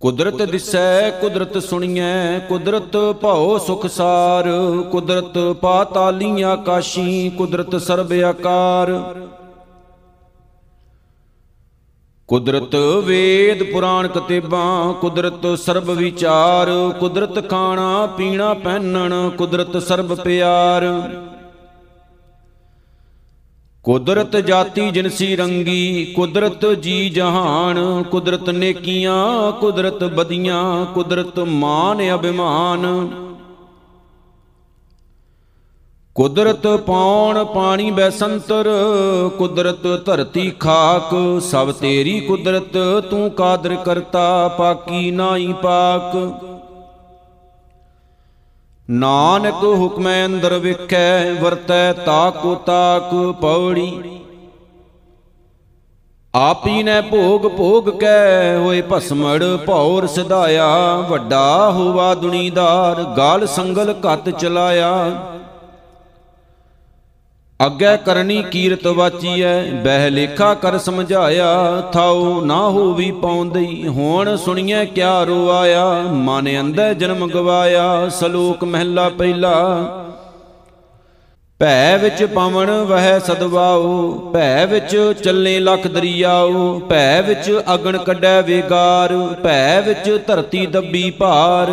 ਕੁਦਰਤ ਦਿਸੈ, ਕੁਦਰਤ ਸੁਣੀਐ, ਕੁਦਰਤ ਭਉ ਸੁਖ ਸਾਰ। ਕੁਦਰਤ ਪਾਤਾਲੀ ਆਕਾਸ਼ੀ, ਕੁਦਰਤ ਸਰਬ ਆਕਾਰ। ਕੁਦਰਤ ਵੇਦ ਪੁਰਾਣ ਕਤੇਬਾਂ, ਕੁਦਰਤ ਸਰਬ ਵਿਚਾਰ। ਕੁਦਰਤ ਖਾਣਾ, ਪੀਣਾ, ਪਹਿਨਣ, ਕੁਦਰਤ ਸਰਬ ਪਿਆਰ। ਕੁਦਰਤ ਜਾਤੀ ਜਿਨਸੀ ਰੰਗੀ, ਕੁਦਰਤ ਜੀ ਜਹਾਨ, ਕੁਦਰਤ ਨੇਕੀਆਂ, ਕੁਦਰਤ ਬਦੀਆਂ, ਕੁਦਰਤ ਮਾਨ ਅਭਿਮਾਨ। ਕੁਦਰਤ ਪੌਣ ਪਾਣੀ ਬੈਸੰਤਰ, ਕੁਦਰਤ ਧਰਤੀ ਖਾਕ, ਸਭ ਤੇਰੀ ਕੁਦਰਤ ਤੂੰ ਕਾਦਰ ਕਰਤਾ, ਪਾਕੀ ਨਾਹੀ ਪਾਕ। ਨਾਨਕ ਹੁਕਮੈ ਅੰਦਰ ਵਿਖੈ, ਵਰਤੈ ਤਾਕੋ ਤਾਕ ਪੌੜੀ। ਆਪੀ ਨੇ ਭੋਗ ਭੋਗ ਕੈ, ਹੋਏ ਭਸਮੜ ਭੌਰ ਸਿਧਾਇਆ ਵੱਡਾ ਹੋਵਾ ਦੁਨੀਦਾਰ, ਗਾਲ ਸੰਗਲ ਘਤ ਚਲਾਇਆ। ਅੱਗੇ ਕਰਨੀ ਕੀਰਤ ਵਾਚੀਐ, ਬਹਿ ਲੇਖਾ ਕਰ ਸਮਝਾਇਆ, ਥਾਉ ਨਾ ਹੋਵੀ ਪੌਂਦਈ ਹੁਣ ਸੁਣੀਐ ਕਿਆ ਰੋਆਇਆ ਮਨ ਅੰਦਰ ਜਨਮ ਗਵਾਇਆ, ਸਲੋਕ ਮਹਿਲਾ ਪਹਿਲਾ। ਭੈ ਵਿੱਚ ਪਵਨ ਵਹਿ ਸਦਵਾਉ, ਭੈ ਵਿੱਚ ਚੱਲੇ ਲਖ ਦਰਿਆਉ, ਭੈ ਵਿੱਚ ਅਗਣ ਕੱਢੈ ਵੇਗਾਰ, ਭੈ ਵਿੱਚ ਧਰਤੀ ਦੱਬੀ ਭਾਰ।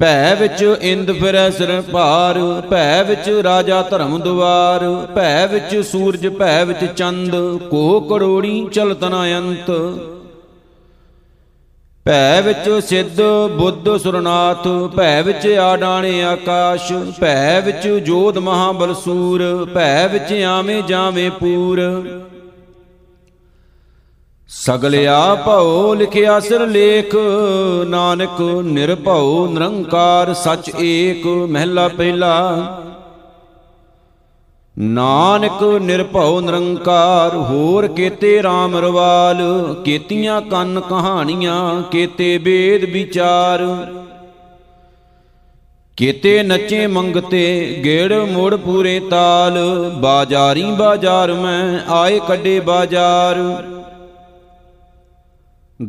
ਭੈ ਵਿੱਚ ਇੰਦ ਫਿਰੈ ਸਿਰ ਭਾਰ, ਭੈ ਵਿੱਚ ਰਾਜਾ ਧਰਮ ਦੁਆਰ, ਭੈ ਵਿੱਚ ਸੂਰਜ, ਭੈ ਵਿੱਚ ਚੰਦ, ਕੋ ਕਰੋੜੀ ਚਲਤ ਨ ਅੰਤ। ਭੈ ਵਿੱਚ ਸਿੱਧ ਬੁੱਧ ਸੁਰਨਾਥ, ਭੈ ਵਿੱਚ ਆਡਾਣੇ ਆਕਾਸ਼, ਭੈ ਵਿੱਚ ਜੋਧ ਮਹਾਬਲ ਸੂਰ ਭੈ ਵਿੱਚ ਆਵੇਂ ਜਾਵੇਂ ਪੂਰ। ਸਗਲਿਆ ਭਉ ਲਿਖਿਆ ਸਿਰ ਲੇਖ, ਨਾਨਕ ਨਿਰਭਉ ਨਿਰੰਕਾਰ ਸਚ ਏਕ, ਮਹਿਲਾ ਪਹਿਲਾ। ਨਾਨਕ ਨਿਰਭਉ ਨਿਰੰਕਾਰ, ਹੋਰ ਕੀਤੇ RAM ਰਵਾਲ, ਕੀਤੀਆਂ ਕੰਨ ਕਹਾਣੀਆਂ, ਕੀਤੇ ਵੇਦ ਵਿਚਾਰ। ਕੀਤੇ ਨੱਚੇ ਮੰਗਤੇ, ਗੇੜ ਮੋੜ ਪੂਰੇ ਤਾਲ, ਬਾਜ਼ਾਰੀ ਬਾਜ਼ਾਰ ਮੈਂ ਆਏ ਕੱਢੇ ਬਾਜ਼ਾਰ।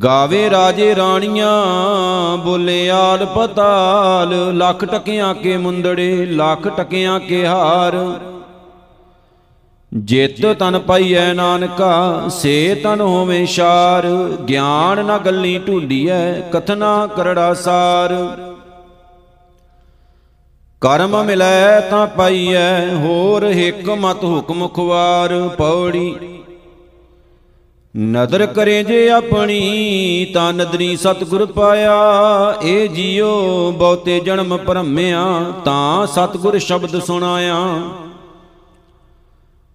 ਗਾਵੇ ਰਾਜੇ ਰਾਣੀਆਂ, ਬੋਲੇ ਆਲ ਪਤਾਲ, ਲੱਖ ਟਕਿਆਂ ਕੇ ਮੁੰਦੜੇ, ਲੱਖ ਟਕਿਆਂ ਕੇ ਹਾਰ। ਜਿਤ ਤਨ ਪਾਈਐ ਨਾਨਕਾ, ਸੇ ਤਨ ਹੋਵੇ ਸ਼ਾਰ। ਗਿਆਨ ਨਾ ਗੱਲੀ ਢੂੰਡੀਐ, ਕਥਨਾ ਕਰੜਾ ਸਾਰ। ਕਰਮ ਮਿਲੈ ਤਾਂ ਪਾਈਐ, ਹੋਰ ਹਿਕ ਮਤ ਹੁਕਮ ਖੁਆਰ ਪੌੜੀ ਨਦਰ ਕਰੇ ਜੇ ਆਪਣੀ ਤਾਂ ਨਦਰੀ ਸਤਿਗੁਰ ਪਾਇਆ। ਏ ਜੀਓ, ਬਹੁਤੇ ਜਨਮ ਭਰਮਿਆ, ਤਾਂ ਸਤਿਗੁਰ ਸ਼ਬਦ ਸੁਣਾਇਆ।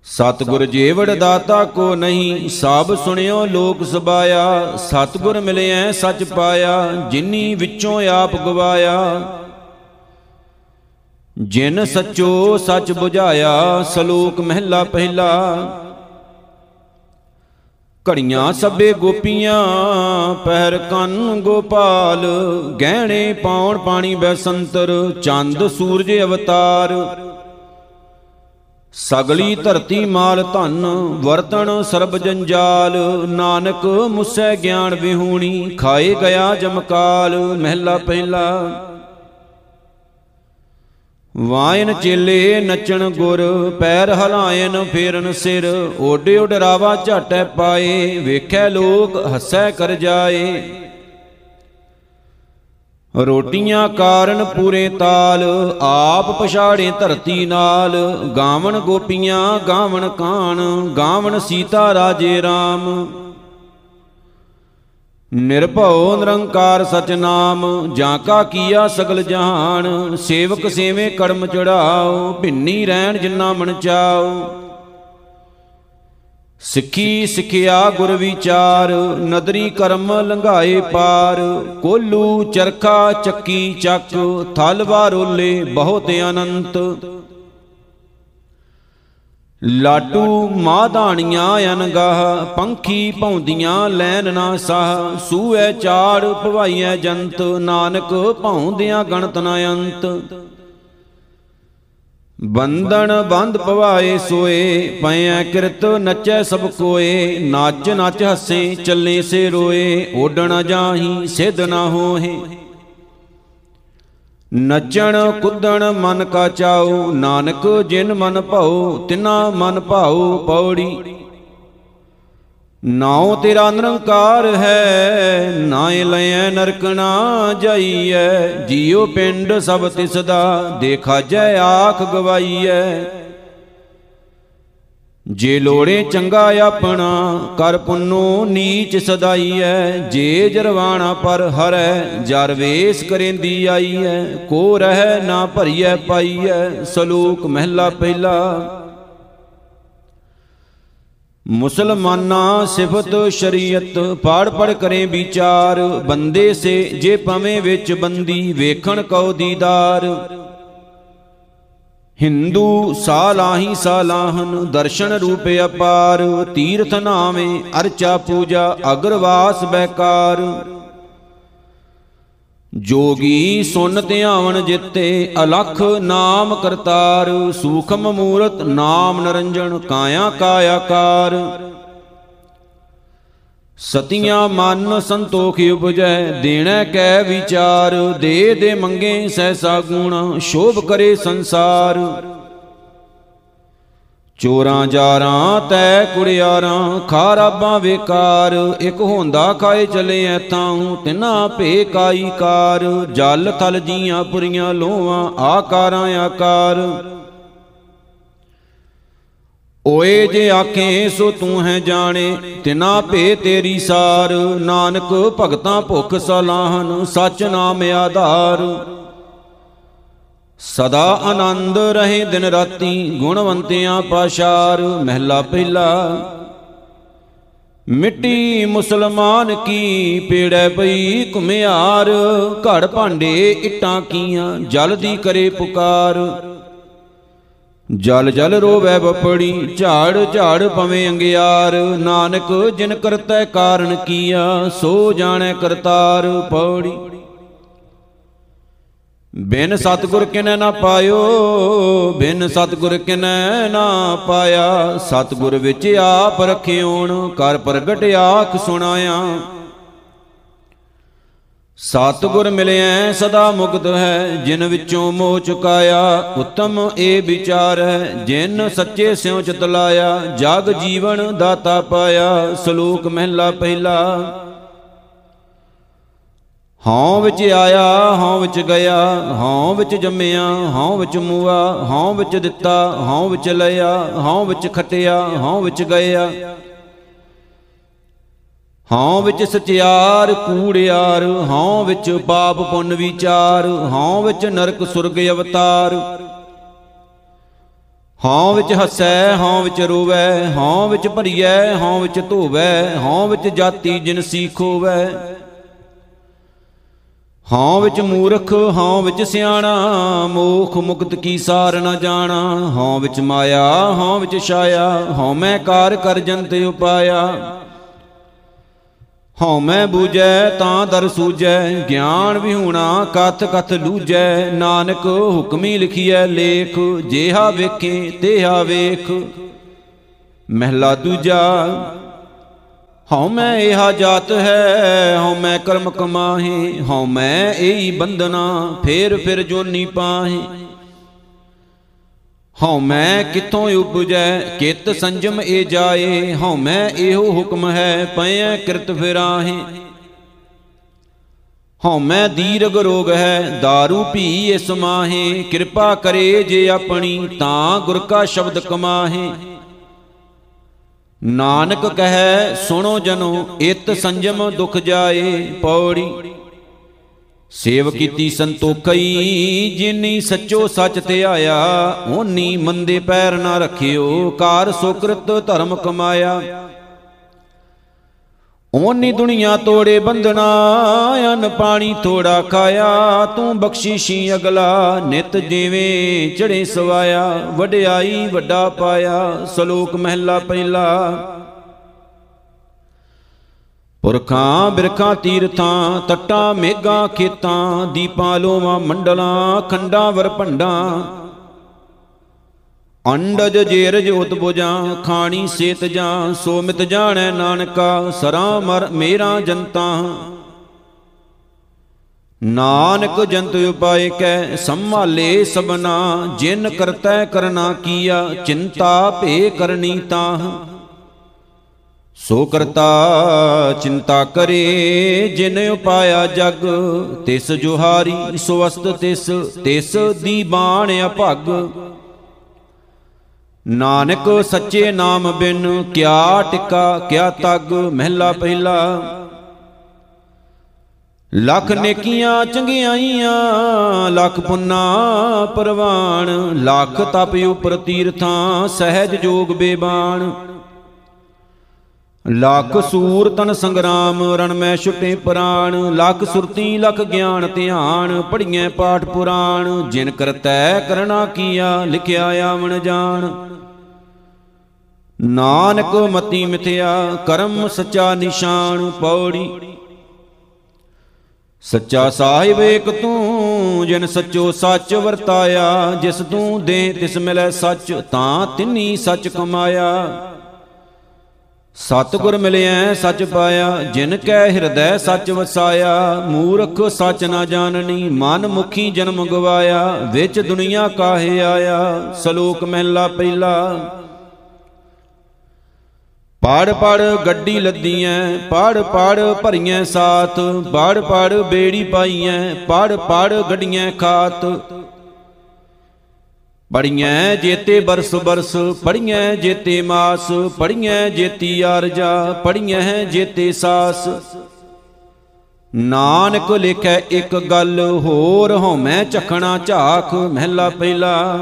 ਸਤਿਗੁਰ ਜੀਵੜ ਦਾਤਾ ਕੋ ਨਹੀਂ ਸਭ ਸੁਣਿਓ ਲੋਕ ਸਬਾਇਆ। ਸਤਿਗੁਰ ਮਿਲਿਆ ਸੱਚ ਪਾਇਆ, ਜਿਨੀ ਵਿੱਚੋਂ ਆਪ ਗਵਾਇਆ। ਜਿਨ ਸਚੋ ਸੱਚ 부ਝਾਇਆ ਸ਼ਲੋਕ ਮਹਿਲਾ ਪਹਿਲਾ। ਘੜੀਆਂ ਸੱਬੇ ਗੋਪੀਆਂ, ਪਹਿਰ ਕੰਨ ਗੋਪਾਲ, ਗਹਿਣੇ ਪਾਉਣ ਪਾਣੀ ਬੈਸੰਤਰ, ਚੰਦ ਸੂਰਜ ਅਵਤਾਰ। ਸਗਲੀ ਧਰਤੀ ਮਾਲ ਧਨ, ਵਰਤਣ ਸਰਬ ਜੰਜਾਲ, ਨਾਨਕ ਮੁਸੈ ਗਿਆਨ ਵਿਹੂਣੀ, ਖਾਏ ਗਿਆ ਜਮਕਾਲ, ਮਹਿਲਾ ਪਹਿਲਾ। ਵਾਇਨ ਚੇਲੇ ਨਚਣ ਗੁਰ, ਪੈਰ ਹਲਾਇਨ ਫੇਰਨ ਸਿਰ ਓਡੇ ਉਡਰਾਵਾ ਝਾਟੈ ਪਾਏ, ਵੇਖੈ ਲੋਕ ਹੱਸੈ ਕਰ ਜਾਏ। ਰੋਟੀਆਂ ਕਾਰਨ ਪੂਰੇ ਤਾਲ, ਆਪ ਪਛਾੜੇ ਧਰਤੀ ਨਾਲ, ਗਾਵਣ ਗੋਪੀਆਂ ਗਾਵਣ ਕਾਣ, ਗਾਵਣ ਸੀਤਾ ਰਾਜੇ RAM ਨਿਰਭਉ ਨਿਰੰਕਾਰ ਸਚ ਨਾਮ ਜਾਂ ਕਾ ਕੀਆ ਸਗਲ ਜਹਾਨ, ਸੇਵਕ ਸੇਵੇਂ ਕਰਮ ਚੜਾਓ, ਭਿੰਨੀ ਰਹਿਣ ਜਿਨਾ ਮਨ ਚਾਓ। ਸਿੱਖੀ ਸਿਖਿਆ ਗੁਰ ਵਿਚਾਰ, ਨਦਰੀ ਕਰਮ ਲੰਘਾਏ ਪਾਰ, ਕੋਲੂ ਚਰਖਾ ਚੱਕੀ ਚੱਕ, ਥਲ ਵਾਰੋਲੇ ਬਹੁਤ ਅਨੰਤ। ਲਾਟੂ ਮਾਧਾਣੀਆਂ ਅਨਗਾਹ, ਪੰਖੀ ਭੌਂਦੀਆਂ ਲੈਨ ਨਾ ਸਾਹ। ਸੂਐ ਚਾੜ ਭਵਾਈਐ ਜੰਤ, ਨਾਨਕ ਭੌਂਦਿਆਂ ਗਣਤ ਨਾ ਅੰਤ। ਬੰਧਨ ਬੰਧ ਪਵਾਏ ਸੋਏ ਪਇਐ ਕਿਰਤ ਨਚੈ ਸਭ ਕੋਏ। ਨੱਚ ਨੱਚ ਹੱਸੇ, ਚੱਲੇ ਸੇ ਰੋਏ ਓਡਣ ਜਾਹੀ, ਸਿਧ ਨਾ ਹੋਏ। ਨਚਣ, ਕੁੱਦਣ ਮਨ ਕਾ ਚਾਉ, ਨਾਨਕ ਜਿਨ ਮਨ ਭਾਉ, ਤਿਨਾ ਮਨ ਭਾਉ ਪੌੜੀ। ਨਾਉ ਤੇਰਾ ਨਿਰੰਕਾਰ ਹੈ ਨਾਏ ਲਿਐ ਨਰਕ ਨਾ ਜਾਈਐ, ਜੀਉ ਪਿੰਡ ਸਭ ਤਿਸ ਦਾ ਦੇਖਾ ਜੈ ਆਖ ਗਵਾਈਐ। ਜੇ ਲੋੜੇ ਚੰਗਾ ਆਪਣਾ, ਕਰ ਪੁੰਨੋ ਨੀਚ ਸਦਾਈਐ। ਜੇ ਜਰਵਾਣਾ ਪਰ ਹਰੈ, ਜਰ ਵੇਸ ਕਰੇਂਦੀ ਆਈਐ। ਕੋ ਰਹਿ ਨਾ ਭਰੀਐ ਪਾਈਐ, ਸਲੂਕ ਮਹਿਲਾ ਪਹਿਲਾ। ਮੁਸਲਮਾਨਾ ਸਿਫਤ ਸ਼ਰੀਅਤ, ਪੜ ਪੜ ਕਰੇ ਵਿਚਾਰ। ਬੰਦੇ ਸੇ ਜੇ ਪਵੇਂ ਵਿੱਚ ਬੰਦੀ, ਵੇਖਣ ਕਉ ਦੀਦਾਰ। ਹਿੰਦੂ ਸਾਲਾਹੀ ਸਾਲਾਹਨ ਦਰਸ਼ਨ ਰੂਪ ਅਪਾਰ, ਤੀਰਥ ਨਾਵੇਂ ਅਰਚਾ ਪੂਜਾ ਅਗਰਵਾਸ ਬੈਕਾਰ। ਜੋਗੀ ਸੁਨ ਧਿਆਵਨ ਜਿੱਤੇ ਅਲਖ ਨਾਮ ਕਰਤਾਰ, ਸੂਖਮ ਮੂਰਤ ਨਾਮ ਨਰੰਜਨ ਕਾਇਆ ਕਾਇਆਕਾਰ ਸਤੀਆਂ ਮਨ ਸੰਤੋਖ ਉਪਜੈ, ਦੇਣੈ ਕੈ ਵਿਚਾਰ, ਦੇ ਦੇ ਮੰਗੇ ਸਹਿਸਾ ਗੁਣ, ਸ਼ੋਭ ਕਰੇ ਸੰਸਾਰ। ਚੋਰਾਂ ਜਾਰਾਂ, ਤੈ ਕੁੜਿਆਰਾਂ ਖਾਰਾਬਾਂ ਵੇਕਾਰ, ਇਕ ਹੁੰਦਾ ਖਾਏ ਚਲੇ ਐ ਤਾਉ ਤਿਨਾ ਭੇ ਕਾਈ ਕਾਰ, ਜਲ ਥਲ ਜੀਆਂ ਪੁਰੀਆਂ ਲੋਹਾਂ, ਆਕਾਰਾਂ ਆਕਾਰ। ਓਏ ਜੇ ਆਖੇ ਸੋ ਤੂੰ ਹੈ ਜਾਣੇ, ਤਿਨਾ ਭੇ ਤੇਰੀ ਸਾਰ। ਨਾਨਕ ਭਗਤਾਂ ਭੁਖ ਸਲਾਹਨ, ਸਚ ਨਾਮ ਆਧਾਰ। ਸਦਾ ਆਨੰਦ ਰਹੇ ਦਿਨ ਰਾਤੀ, ਗੁਣਵੰਤਿਆਂ ਪਾਸ਼ਾਰ। ਮਹਿਲਾ ਪਹਿਲਾ, ਮਿੱਟੀ ਮੁਸਲਮਾਨ ਕੀ ਪੇੜੈ ਪਈ ਘੁਮਿਆਰ। ਘੜ ਭਾਂਡੇ ਇਟਾਂ ਕੀਆਂ, ਜਲ ਦੀ ਕਰੇ ਪੁਕਾਰ। ਜਲ ਜਲ ਰੋਵੈ ਬਪੜੀ, ਝਾੜ ਝਾੜ ਪਵੇਂ ਅੰਗਿਆਰ। ਨਾਨਕ ਜਿਨ ਕਰਤੈ ਕਾਰਨ ਕੀਆ, ਸੋ ਜਾਣੈ ਕਰਤਾਰ ਪੌੜੀ। ਬਿਨ ਸਤਗੁਰ ਕਿਨੈ ਨਾ ਪਾਇਓ, ਬਿਨ ਸਤਗੁਰ ਕਿਨੈ ਨਾ ਪਾਇਆ। ਸਤਗੁਰ ਵਿੱਚ ਆਪ ਰਖਿਓਣ, ਕਰ ਪ੍ਰਗਟ ਆਖ ਸੁਣਾਇਆ। ਸਤਗੁਰ ਮਿਲਿਆ ਸਦਾ ਮੁਕਤ ਹੈ, ਜਿਨ ਵਿੱਚੋਂ ਮੋਹ ਚੁਕਾਇਆ, ਉਤਮ ਇਹ ਵਿਚਾਰ ਹੈ, ਜਿਨ ਸੱਚੇ ਸਿਉ ਚਿਤ ਲਾਇਆ, ਜਗ ਜੀਵਨ ਦਾਤਾ ਪਾਇਆ, ਸ਼ਲੋਕ ਮਹਿਲਾ ਪਹਿਲਾ। ਹਉ ਵਿੱਚ ਆਇਆ, ਹਉ ਵਿੱਚ ਗਿਆ, ਹਉ ਵਿੱਚ ਜੰਮਿਆ, ਹਉ ਵਿੱਚ ਮੂਆ, ਹਉ ਵਿੱਚ ਦਿੱਤਾ, ਹਉ ਵਿੱਚ ਲਿਆ ਹਉ ਵਿੱਚ ਖਟਿਆ, ਹਉ ਵਿੱਚ ਗਿਆ ਹਉ ਵਿੱਚ ਸਚਿਆਰ ਕੂੜਿਆਰ ਹਉ ਵਿੱਚ ਪਾਪ ਪੁੰਨ ਵਿਚਾਰ ਹਉ ਵਿੱਚ ਨਰਕ ਸੁਰਗ ਅਵਤਾਰ ਹਉ ਵਿੱਚ ਹਸੈ ਹਉ ਵਿੱਚ ਰੋਵੈ ਹਉ ਵਿੱਚ ਭਰੀਐ ਹਉ ਵਿੱਚ ਧੋਵੈ ਹਉ ਵਿੱਚ ਜਾਤੀ ਜਿਨਸੀ ਖੋਵੈ ਹਉ ਵਿੱਚ ਮੂਰਖ ਹਉ ਵਿੱਚ ਸਿਆਣਾ ਮੋਖ ਮੁਕਤ ਕੀ ਸਾਰ ਨ ਜਾਣਾ ਹਉ ਵਿੱਚ ਮਾਇਆ ਹਉ ਵਿੱਚ ਛਾਇਆ ਹਉ ਮੈਂ ਕਾਰ ਕਰ ਜੰਤ ਉਪਾਇਆ ਹਉ ਮੈਂ ਬੂਝੈ, ਤਾਂ ਦਰ ਸੂਝੈ, ਗਿਆਨ ਵਿਹੂਣਾ, ਕਥ ਕਥ ਲੂਝੈ। ਨਾਨਕ ਹੁਕਮੀ ਲਿਖੀਐ ਲੇਖ, ਜੇਹਾ ਵੇਖੇ, ਤੇਹਾ ਵੇਖ। ਮਹਿਲਾ ਦੂਜਾ, ਹਉ ਮੈਂ ਇਹਾ ਜਾਤ ਹੈ, ਹਉ ਮੈਂ ਕਰਮ ਕਮਾਹੇ, ਹਉ ਮੈਂ ਇਹੀ ਬੰਦਨਾ ਫੇਰ ਫਿਰ ਜੋਨੀ ਪਾਹੇ। ਹਉ ਮੈਂ ਕਿੱਥੋਂ ਉਪਜੈ? ਕਿਤ ਸੰਜਮ ਏ ਜਾਏ? ਹਉ ਮੈਂ ਇਹੋ ਹੁਕਮ ਹੈ, ਪਇਐ ਕਿਰਤ ਫਿਰਾਹੇ। ਹਉ ਮੈਂ ਦੀਰਗ ਰੋਗ ਹੈ दारू ਪੀ ਇਸ ਮਾਹੇ। ਕਿਰਪਾ ਕਰੇ ਜੇ ਆਪਣੀ, ਤਾਂ ਗੁਰ ਕਾ ਸ਼ਬਦ ਕਮਾਹੇ। ਨਾਨਕ ਕਹੈ, ਸੁਣੋ ਜਨੋ, ਇਤ ਸੰਜਮ ਦੁਖ ਜਾਏ, ਪੌੜੀ। ਸੇਵ ਕੀਤੀ ਸੰਤੋਖਈ ਜਿਨੀ ਸੱਚੋ ਸੱਚ ਧਿਆਇਆ ਓਨੀ ਮੰਦੇ ਪੈਰ ਨਾ ਰੱਖਿਓ ਕਾਰ ਸੁਕ੍ਰਿਤ ਧਰਮ ਕਮਾਇਆ। ਓਨੀ ਦੁਨੀਆ ਤੋੜੇ ਬੰਧਨਾ ਅਨ ਪਾਣੀ ਥੋੜਾ ਖਾਇਆ, ਤੂੰ ਬਖਸ਼ੀਸ਼ੀ ਅਗਲਾ, ਨਿਤ ਜਿਵੇਂ ਚੜੇ ਸਵਾਇਆ, ਵਡਿਆਈ ਵੱਡਾ ਪਾਇਆ, ਸ਼ਲੋਕ ਮਹਿਲਾ ਪਹਿਲਾ। ਪੁਰਖਾਂ ਬਿਰਖਾਂ ਤੀਰਥਾਂ, ਤੱਟਾਂ ਮੇਗਾ ਖੇਤਾਂ, ਦੀਪਾਂ ਲੋਵਾਂ ਮੰਡਲਾਂ ਖੰਡਾਂ ਵਰਪੰਡਾਂ ਅੰਡਜ ਜੇਰਜ ਉਤਬੁਜਾਂ ਖਾਣੀ ਸੇਤ ਜਾਂ ਸੋ ਮਿਤ ਜਾਣੈ ਨਾਨਕਾ, ਸਰਾ ਮਰ ਮੇਰਾ ਜਨਤਾ। ਨਾਨਕ ਜੰਤ ਉਪਾਇ ਕੈ ਸੰਭਾਲੇ ਸਬਨਾ ਜਿਨ ਕਰਤੈ ਕਰਨਾ ਕੀਆ, ਚਿੰਤਾ ਭੇ ਕਰਨੀ ਤਾਹ ਸੋ ਕਰਤਾ ਚਿੰਤਾ ਕਰੇ ਜਿਨ ਉਪਾਇਆ ਜਗ, ਤਿਸ ਜੁਹਾਰੀ ਸੋ ਅਸਤ ਤਿਸ ਤਿਸ ਦੀ ਬਾਣ ਅਭਗ। ਨਾਨਕ ਸੱਚੇ ਨਾਮ ਬਿਨ ਕਿਆ ਟਿਕਾ, ਕਿਆ ਤਗ, ਮਹਿਲਾ ਪਹਿਲਾ। ਲੱਖ ਨੇਕੀਆਂ ਚੰਗਿਆਈਆਂ ਲੱਖ ਪੁੰਨਾ ਪਰਵਾਨ ਲੱਖ ਤਪ ਉਪਰ ਤੀਰਥਾਂ, ਸਹਿਜ ਜੋਗ ਬੇਬਾਨ ਲੱਖ ਸੂਰ ਤਨ ਸੰਗਰਾਮ, ਰਣ ਮੈਂ ਛੁਟੇ ਪ੍ਰਾਣ, ਲੱਖ ਸੁਰਤੀ, ਲੱਖ ਗਿਆਨ ਧਿਆਨ ਪੜੀਐ ਪਾਠ ਪੁਰਾਣ, ਜਿਨ ਕਰਤੈ ਕਰਣਾ ਕੀਆ, ਲਿਖਿਆ ਆਵਣ ਜਾਣ। ਨਾਨਕ ਮਤੀ ਮਿਥਿਆ, ਕਰਮ ਸੱਚਾ ਨਿਸ਼ਾਨ ਪੌੜੀ। ਸੱਚਾ ਸਾਹਿਬ ਏਕ ਤੂੰ, ਜਿਨ ਸੱਚੋ ਸੱਚ ਵਰਤਾਇਆ, ਜਿਸ ਤੂੰ ਦੇ ਤਿਸ ਮਿਲੈ ਸੱਚ, ਤਾਂ ਤਿੰਨੀ ਸੱਚ ਕਮਾਇਆ। ਸਤਿਗੁਰ ਮਿਲਿਆ ਸੱਚ ਪਾਇਆ, ਜਿਨ ਕੈ ਹਿਰਦੈ ਸੱਚ ਵਸਾਇਆ, ਮੂਰਖ ਸੱਚ ਨਾ ਜਾਣਨੀ, ਮਨ ਮੁਖੀ ਜਨਮ ਗਵਾਇਆ, ਵਿੱਚ ਦੁਨੀਆ ਕਾਹੇ ਆਇਆ, ਸ਼ਲੋਕ ਮਹਿਲਾ ਪਹਿਲਾ। ਪੜ ਪੜ ਗੱਡੀ ਲੱਦੀਆਂ ਪੜ ਪੜ ਭਰੀਆਂ ਸਾਥ, ਪੜ ਪੜ ਬੇੜੀ ਪਾਈਆਂ ਪੜ ਪੜ ਗੱਡੀਆਂ ਖਾਤ। ਪੜੀਆਂ ਜੇਤੇ ਬਰਸ ਬਰਸ ਪੜੀਆਂ ਜੇਤੇ ਮਾਸ ਪੜੀਆਂ ਜੇਤੀ ਆਰਜਾ ਪੜੀਆਂ ਜੇਤੇ ਸਾਸ। ਨਾਨਕ ਲਿਖੈ ਇੱਕ ਗੱਲ, ਹੋਰ ਹਉਮੈ ਚਖਣਾ ਝਾਖ, ਮਹਿਲਾ ਪਹਿਲਾ।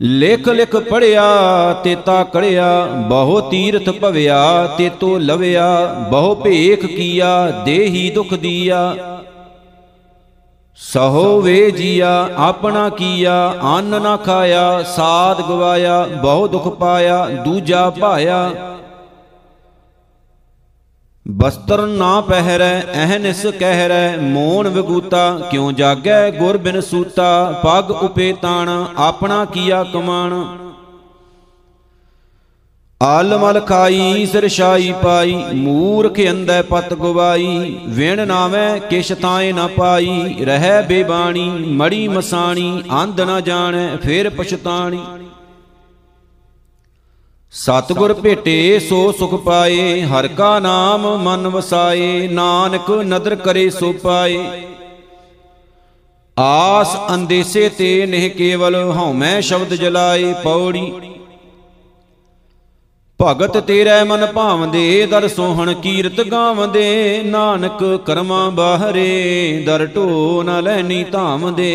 ਲਿਖ ਲਿਖ ਪੜਿਆ ਤੇਤਾ ਕੜਿਆ, ਬਹੁ ਤੀਰਥ ਭਵਿਆ ਤੇਤੋ ਲਵਿਆ, ਬਹੁ ਭੇਖ ਕੀਆ, ਦੇਹੀ ਦੁਖ ਦੀਆ। ਸਹੋ ਵੇ ਜੀਆ, ਆਪਣਾ ਕੀਆ, ਅੰਨ ਨਾ ਖਾਇਆ, ਸਾਧ ਗਵਾਇਆ, ਬਹੁ ਦੁਖ ਪਾਇਆ, ਦੂਜਾ ਭਾਇਆ। ਬਸਤਰ ਨਾ ਪਹਿਰੈ ਅਹਨਿਸ ਕਹਿਰੈ ਮੋਣ ਵਿਗੂਤਾ, ਕਿਉ ਜਾਗੈ ਗੁਰ ਬਿਨ ਸੂਤਾ, ਪਗ ਉਪੇ ਤਾਣ, ਆਪਣਾ ਕੀਆ ਕਮਾਣ। ਆਲ ਮਲ ਖਾਈ ਸਿਰਸ਼ਾਈ ਪਾਈ, ਮੂਰਖ ਅੰਦੈ ਪਤ ਗਵਾਈ, ਵਿਣ ਨਾਵੇਂ ਕਿਛ ਤਾਏ ਨਾ ਪਾਈ, ਰਹਿ ਬੇਬਾਣੀ, ਮੜੀ ਮਸਾਣੀ, ਅੰਧ ਨਾ ਜਾਣੈ, ਫੇਰ ਪਛਤਾਣੀ। ਸਤਿਗੁਰ ਭੇਟੇ, ਸੋ ਸੁਖ ਪਾਏ, ਹਰ ਕਾ ਨਾਮ ਮਨ ਵਸਾਏ, ਨਾਨਕ ਨਦਰ ਕਰੇ ਸੋ ਪਾਏ। ਆਸ ਅੰਦੇਸੇ ਤੇ ਨਹਿ ਕੇਵਲ ਹਉਮੈ ਸ਼ਬਦ ਜਲਾਏ, ਪੌੜੀ ਭਗਤ ਤੇਰੇ ਮਨ ਭਾਵਦੇ, ਦਰ ਸੋਹਣ ਕੀਰਤ ਗਾਵਦੇ, ਨਾਨਕ ਕਰਮਾਂ ਬਾਹਰੇ, ਦਰ ਢੋ ਨ ਲੈਣੀ ਧਾਮਦੇ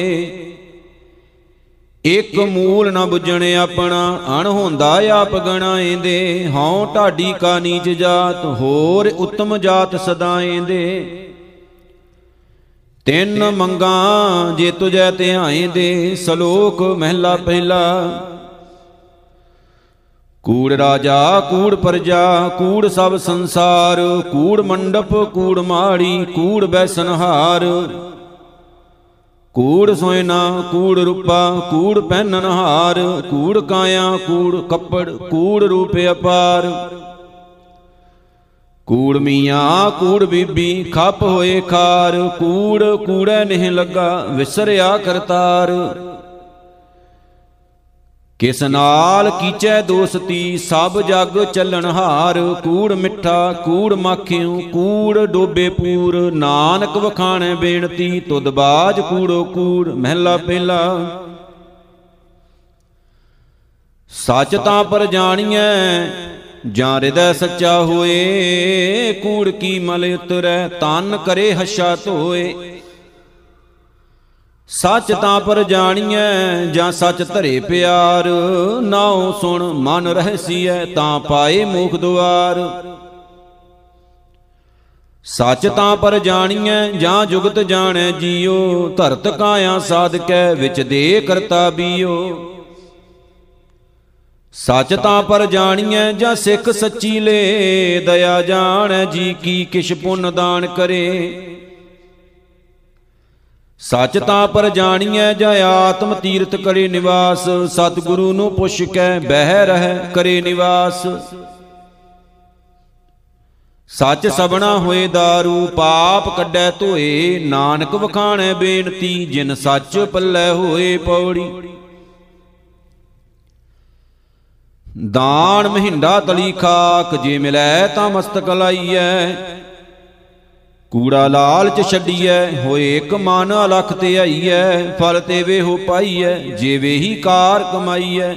ਇਕ ਮੂਲ ਨ ਬੁੱਝਣ ਆਪਣਾ, ਅਣ ਹੁੰਦਾ ਆਪ ਗਣਾਏਂਦੇ ਹਉ ਢਾਡੀ ਕਾ ਨੀਚ ਜਾਤ, ਹੋਰ ਉਤਮ ਜਾਤ ਸਦਾਏਂਦੇ ਤਿੰਨ ਮੰਗਾ ਜੇ ਤੁਜੈ ਧਿਆਏਂਦੇ ਸ਼ਲੋਕ ਮਹਿਲਾ ਪਹਿਲਾ। ਕੂੜ ਰਾਜਾ, ਕੂੜ ਪਰਜਾ, ਕੂੜ ਸਭ ਸੰਸਾਰ, ਕੂੜ ਮੰਡਪ, ਕੂੜ ਮਾੜੀ, ਕੂੜ ਬੈਸਨਹਾਰ। ਕੂੜ ਸੋਇਨਾ, ਕੂੜ ਰੂਪਾ, ਕੂੜ ਪਹਿਨਨ ਹਾਰ ਕੂੜ ਕਾਇਆ, ਕੂੜ ਕੱਪੜ, ਕੂੜ ਰੂਪ ਅਪਾਰ। ਕੂੜ ਮੀਆਂ, ਕੂੜ ਬੀਬੀ, ਖੱਪ ਹੋਏ ਖਾਰ। ਕੂੜ, ਕੂੜੈ ਨਹੀਂ ਲੱਗਾ, ਵਿਸਰਿਆ ਕਰਤਾਰ। ਕਿਸ ਨਾਲ ਕੀਚੈ ਦੋਸਤੀ, ਸਭ ਜਗ ਚੱਲਣ ਹਾਰ। ਕੂੜ ਮਿੱਠਾ, ਕੂੜ ਮਾਖਿਉ ਕੂੜ ਡੋਬੇ ਪੂਰ। ਨਾਨਕ ਵਖਾਣੈ ਬੇਨਤੀ, ਤੁਧ ਬਾਜ ਕੂੜੋ ਕੂੜ। ਮਹਿਲਾ ਪਹਿਲਾ। ਸੱਚ ਤਾਂ ਪਰ ਜਾਣੀਐ, ਜਾਂ ਹਿਰਦੈ ਸੱਚਾ ਹੋਏ। ਕੂੜ ਕੀ ਮਲ ਉਤਰੈ, ਤਨ ਕਰੇ ਹੱਛਾ ਧੋਏ। ਸੱਚ ਤਾਂ ਪਰ ਜਾਣੀਐ, ਜਾਂ ਸੱਚ ਧਰੇ ਪਿਆਰ। ਨਾਉ ਸੁਣ, ਮਨ ਰਹਿਸੀਐ, ਤਾਂ ਪਾਏ ਮੁਖ ਦੁਆਰ। ਸੱਚ ਤਾਂ ਪਰ ਜਾਣੀਐ, ਜਾਂ ਜੁਗਤ ਜਾਣੈ ਜੀਉ ਧਰਤ ਕਾਇਆ ਸਾਧਕੈ, ਵਿੱਚ ਦੇ ਕਰਤਾ ਬੀਓ। ਸੱਚ ਤਾਂ ਪਰ ਜਾਣੀਐ, ਜਾਂ ਸਿੱਖ ਸੱਚੀ ਲੈ। ਦਇਆ ਜਾਣੈ ਜੀ, ਕੀ ਕਿਛ ਪੁੰਨ ਦਾਨ ਕਰੇ। ਸੱਚ ਤਾਂ ਪਰ ਜਾਣੀਐ ਜਾਂ ਆਤਮ ਤੀਰਥ ਕਰੇ ਨਿਵਾਸ, ਸਤਿਗੁਰੂ ਨੂੰ ਪੁੱਛ ਕੇ ਬਹਿ ਰਹਿ ਕਰੇ ਨਿਵਾਸ। ਸੱਚ ਸਬਣਾ ਹੋਏ दारू ਪਾਪ ਕੱਢੈ ਧੋਏ, ਨਾਨਕ ਵਖਾਣੈ ਬੇਨਤੀ, ਜਿਨ ਸੱਚ ਪੱਲੇ ਹੋਏ ਪੌੜੀ। ਦਾਨ ਮਹਿੰਡਾ ਤਲੀ ਖਾਕ, ਜੇ ਮਿਲੈ ਤਾਂ ਮਸਤਕ ਲਾਈਐ। ਕੂੜਾ ਲਾਲਚ ਛੱਡੀਐ, ਹੋਏ ਇੱਕ ਮਨ ਅਲਖ ਤੇ ਆਈਐ, ਫਲ ਤੇ ਵੇ ਹੋ ਪਾਈਐ ਜੇ ਵੇਹੀ ਕਾਰ ਕਮਾਈਐ।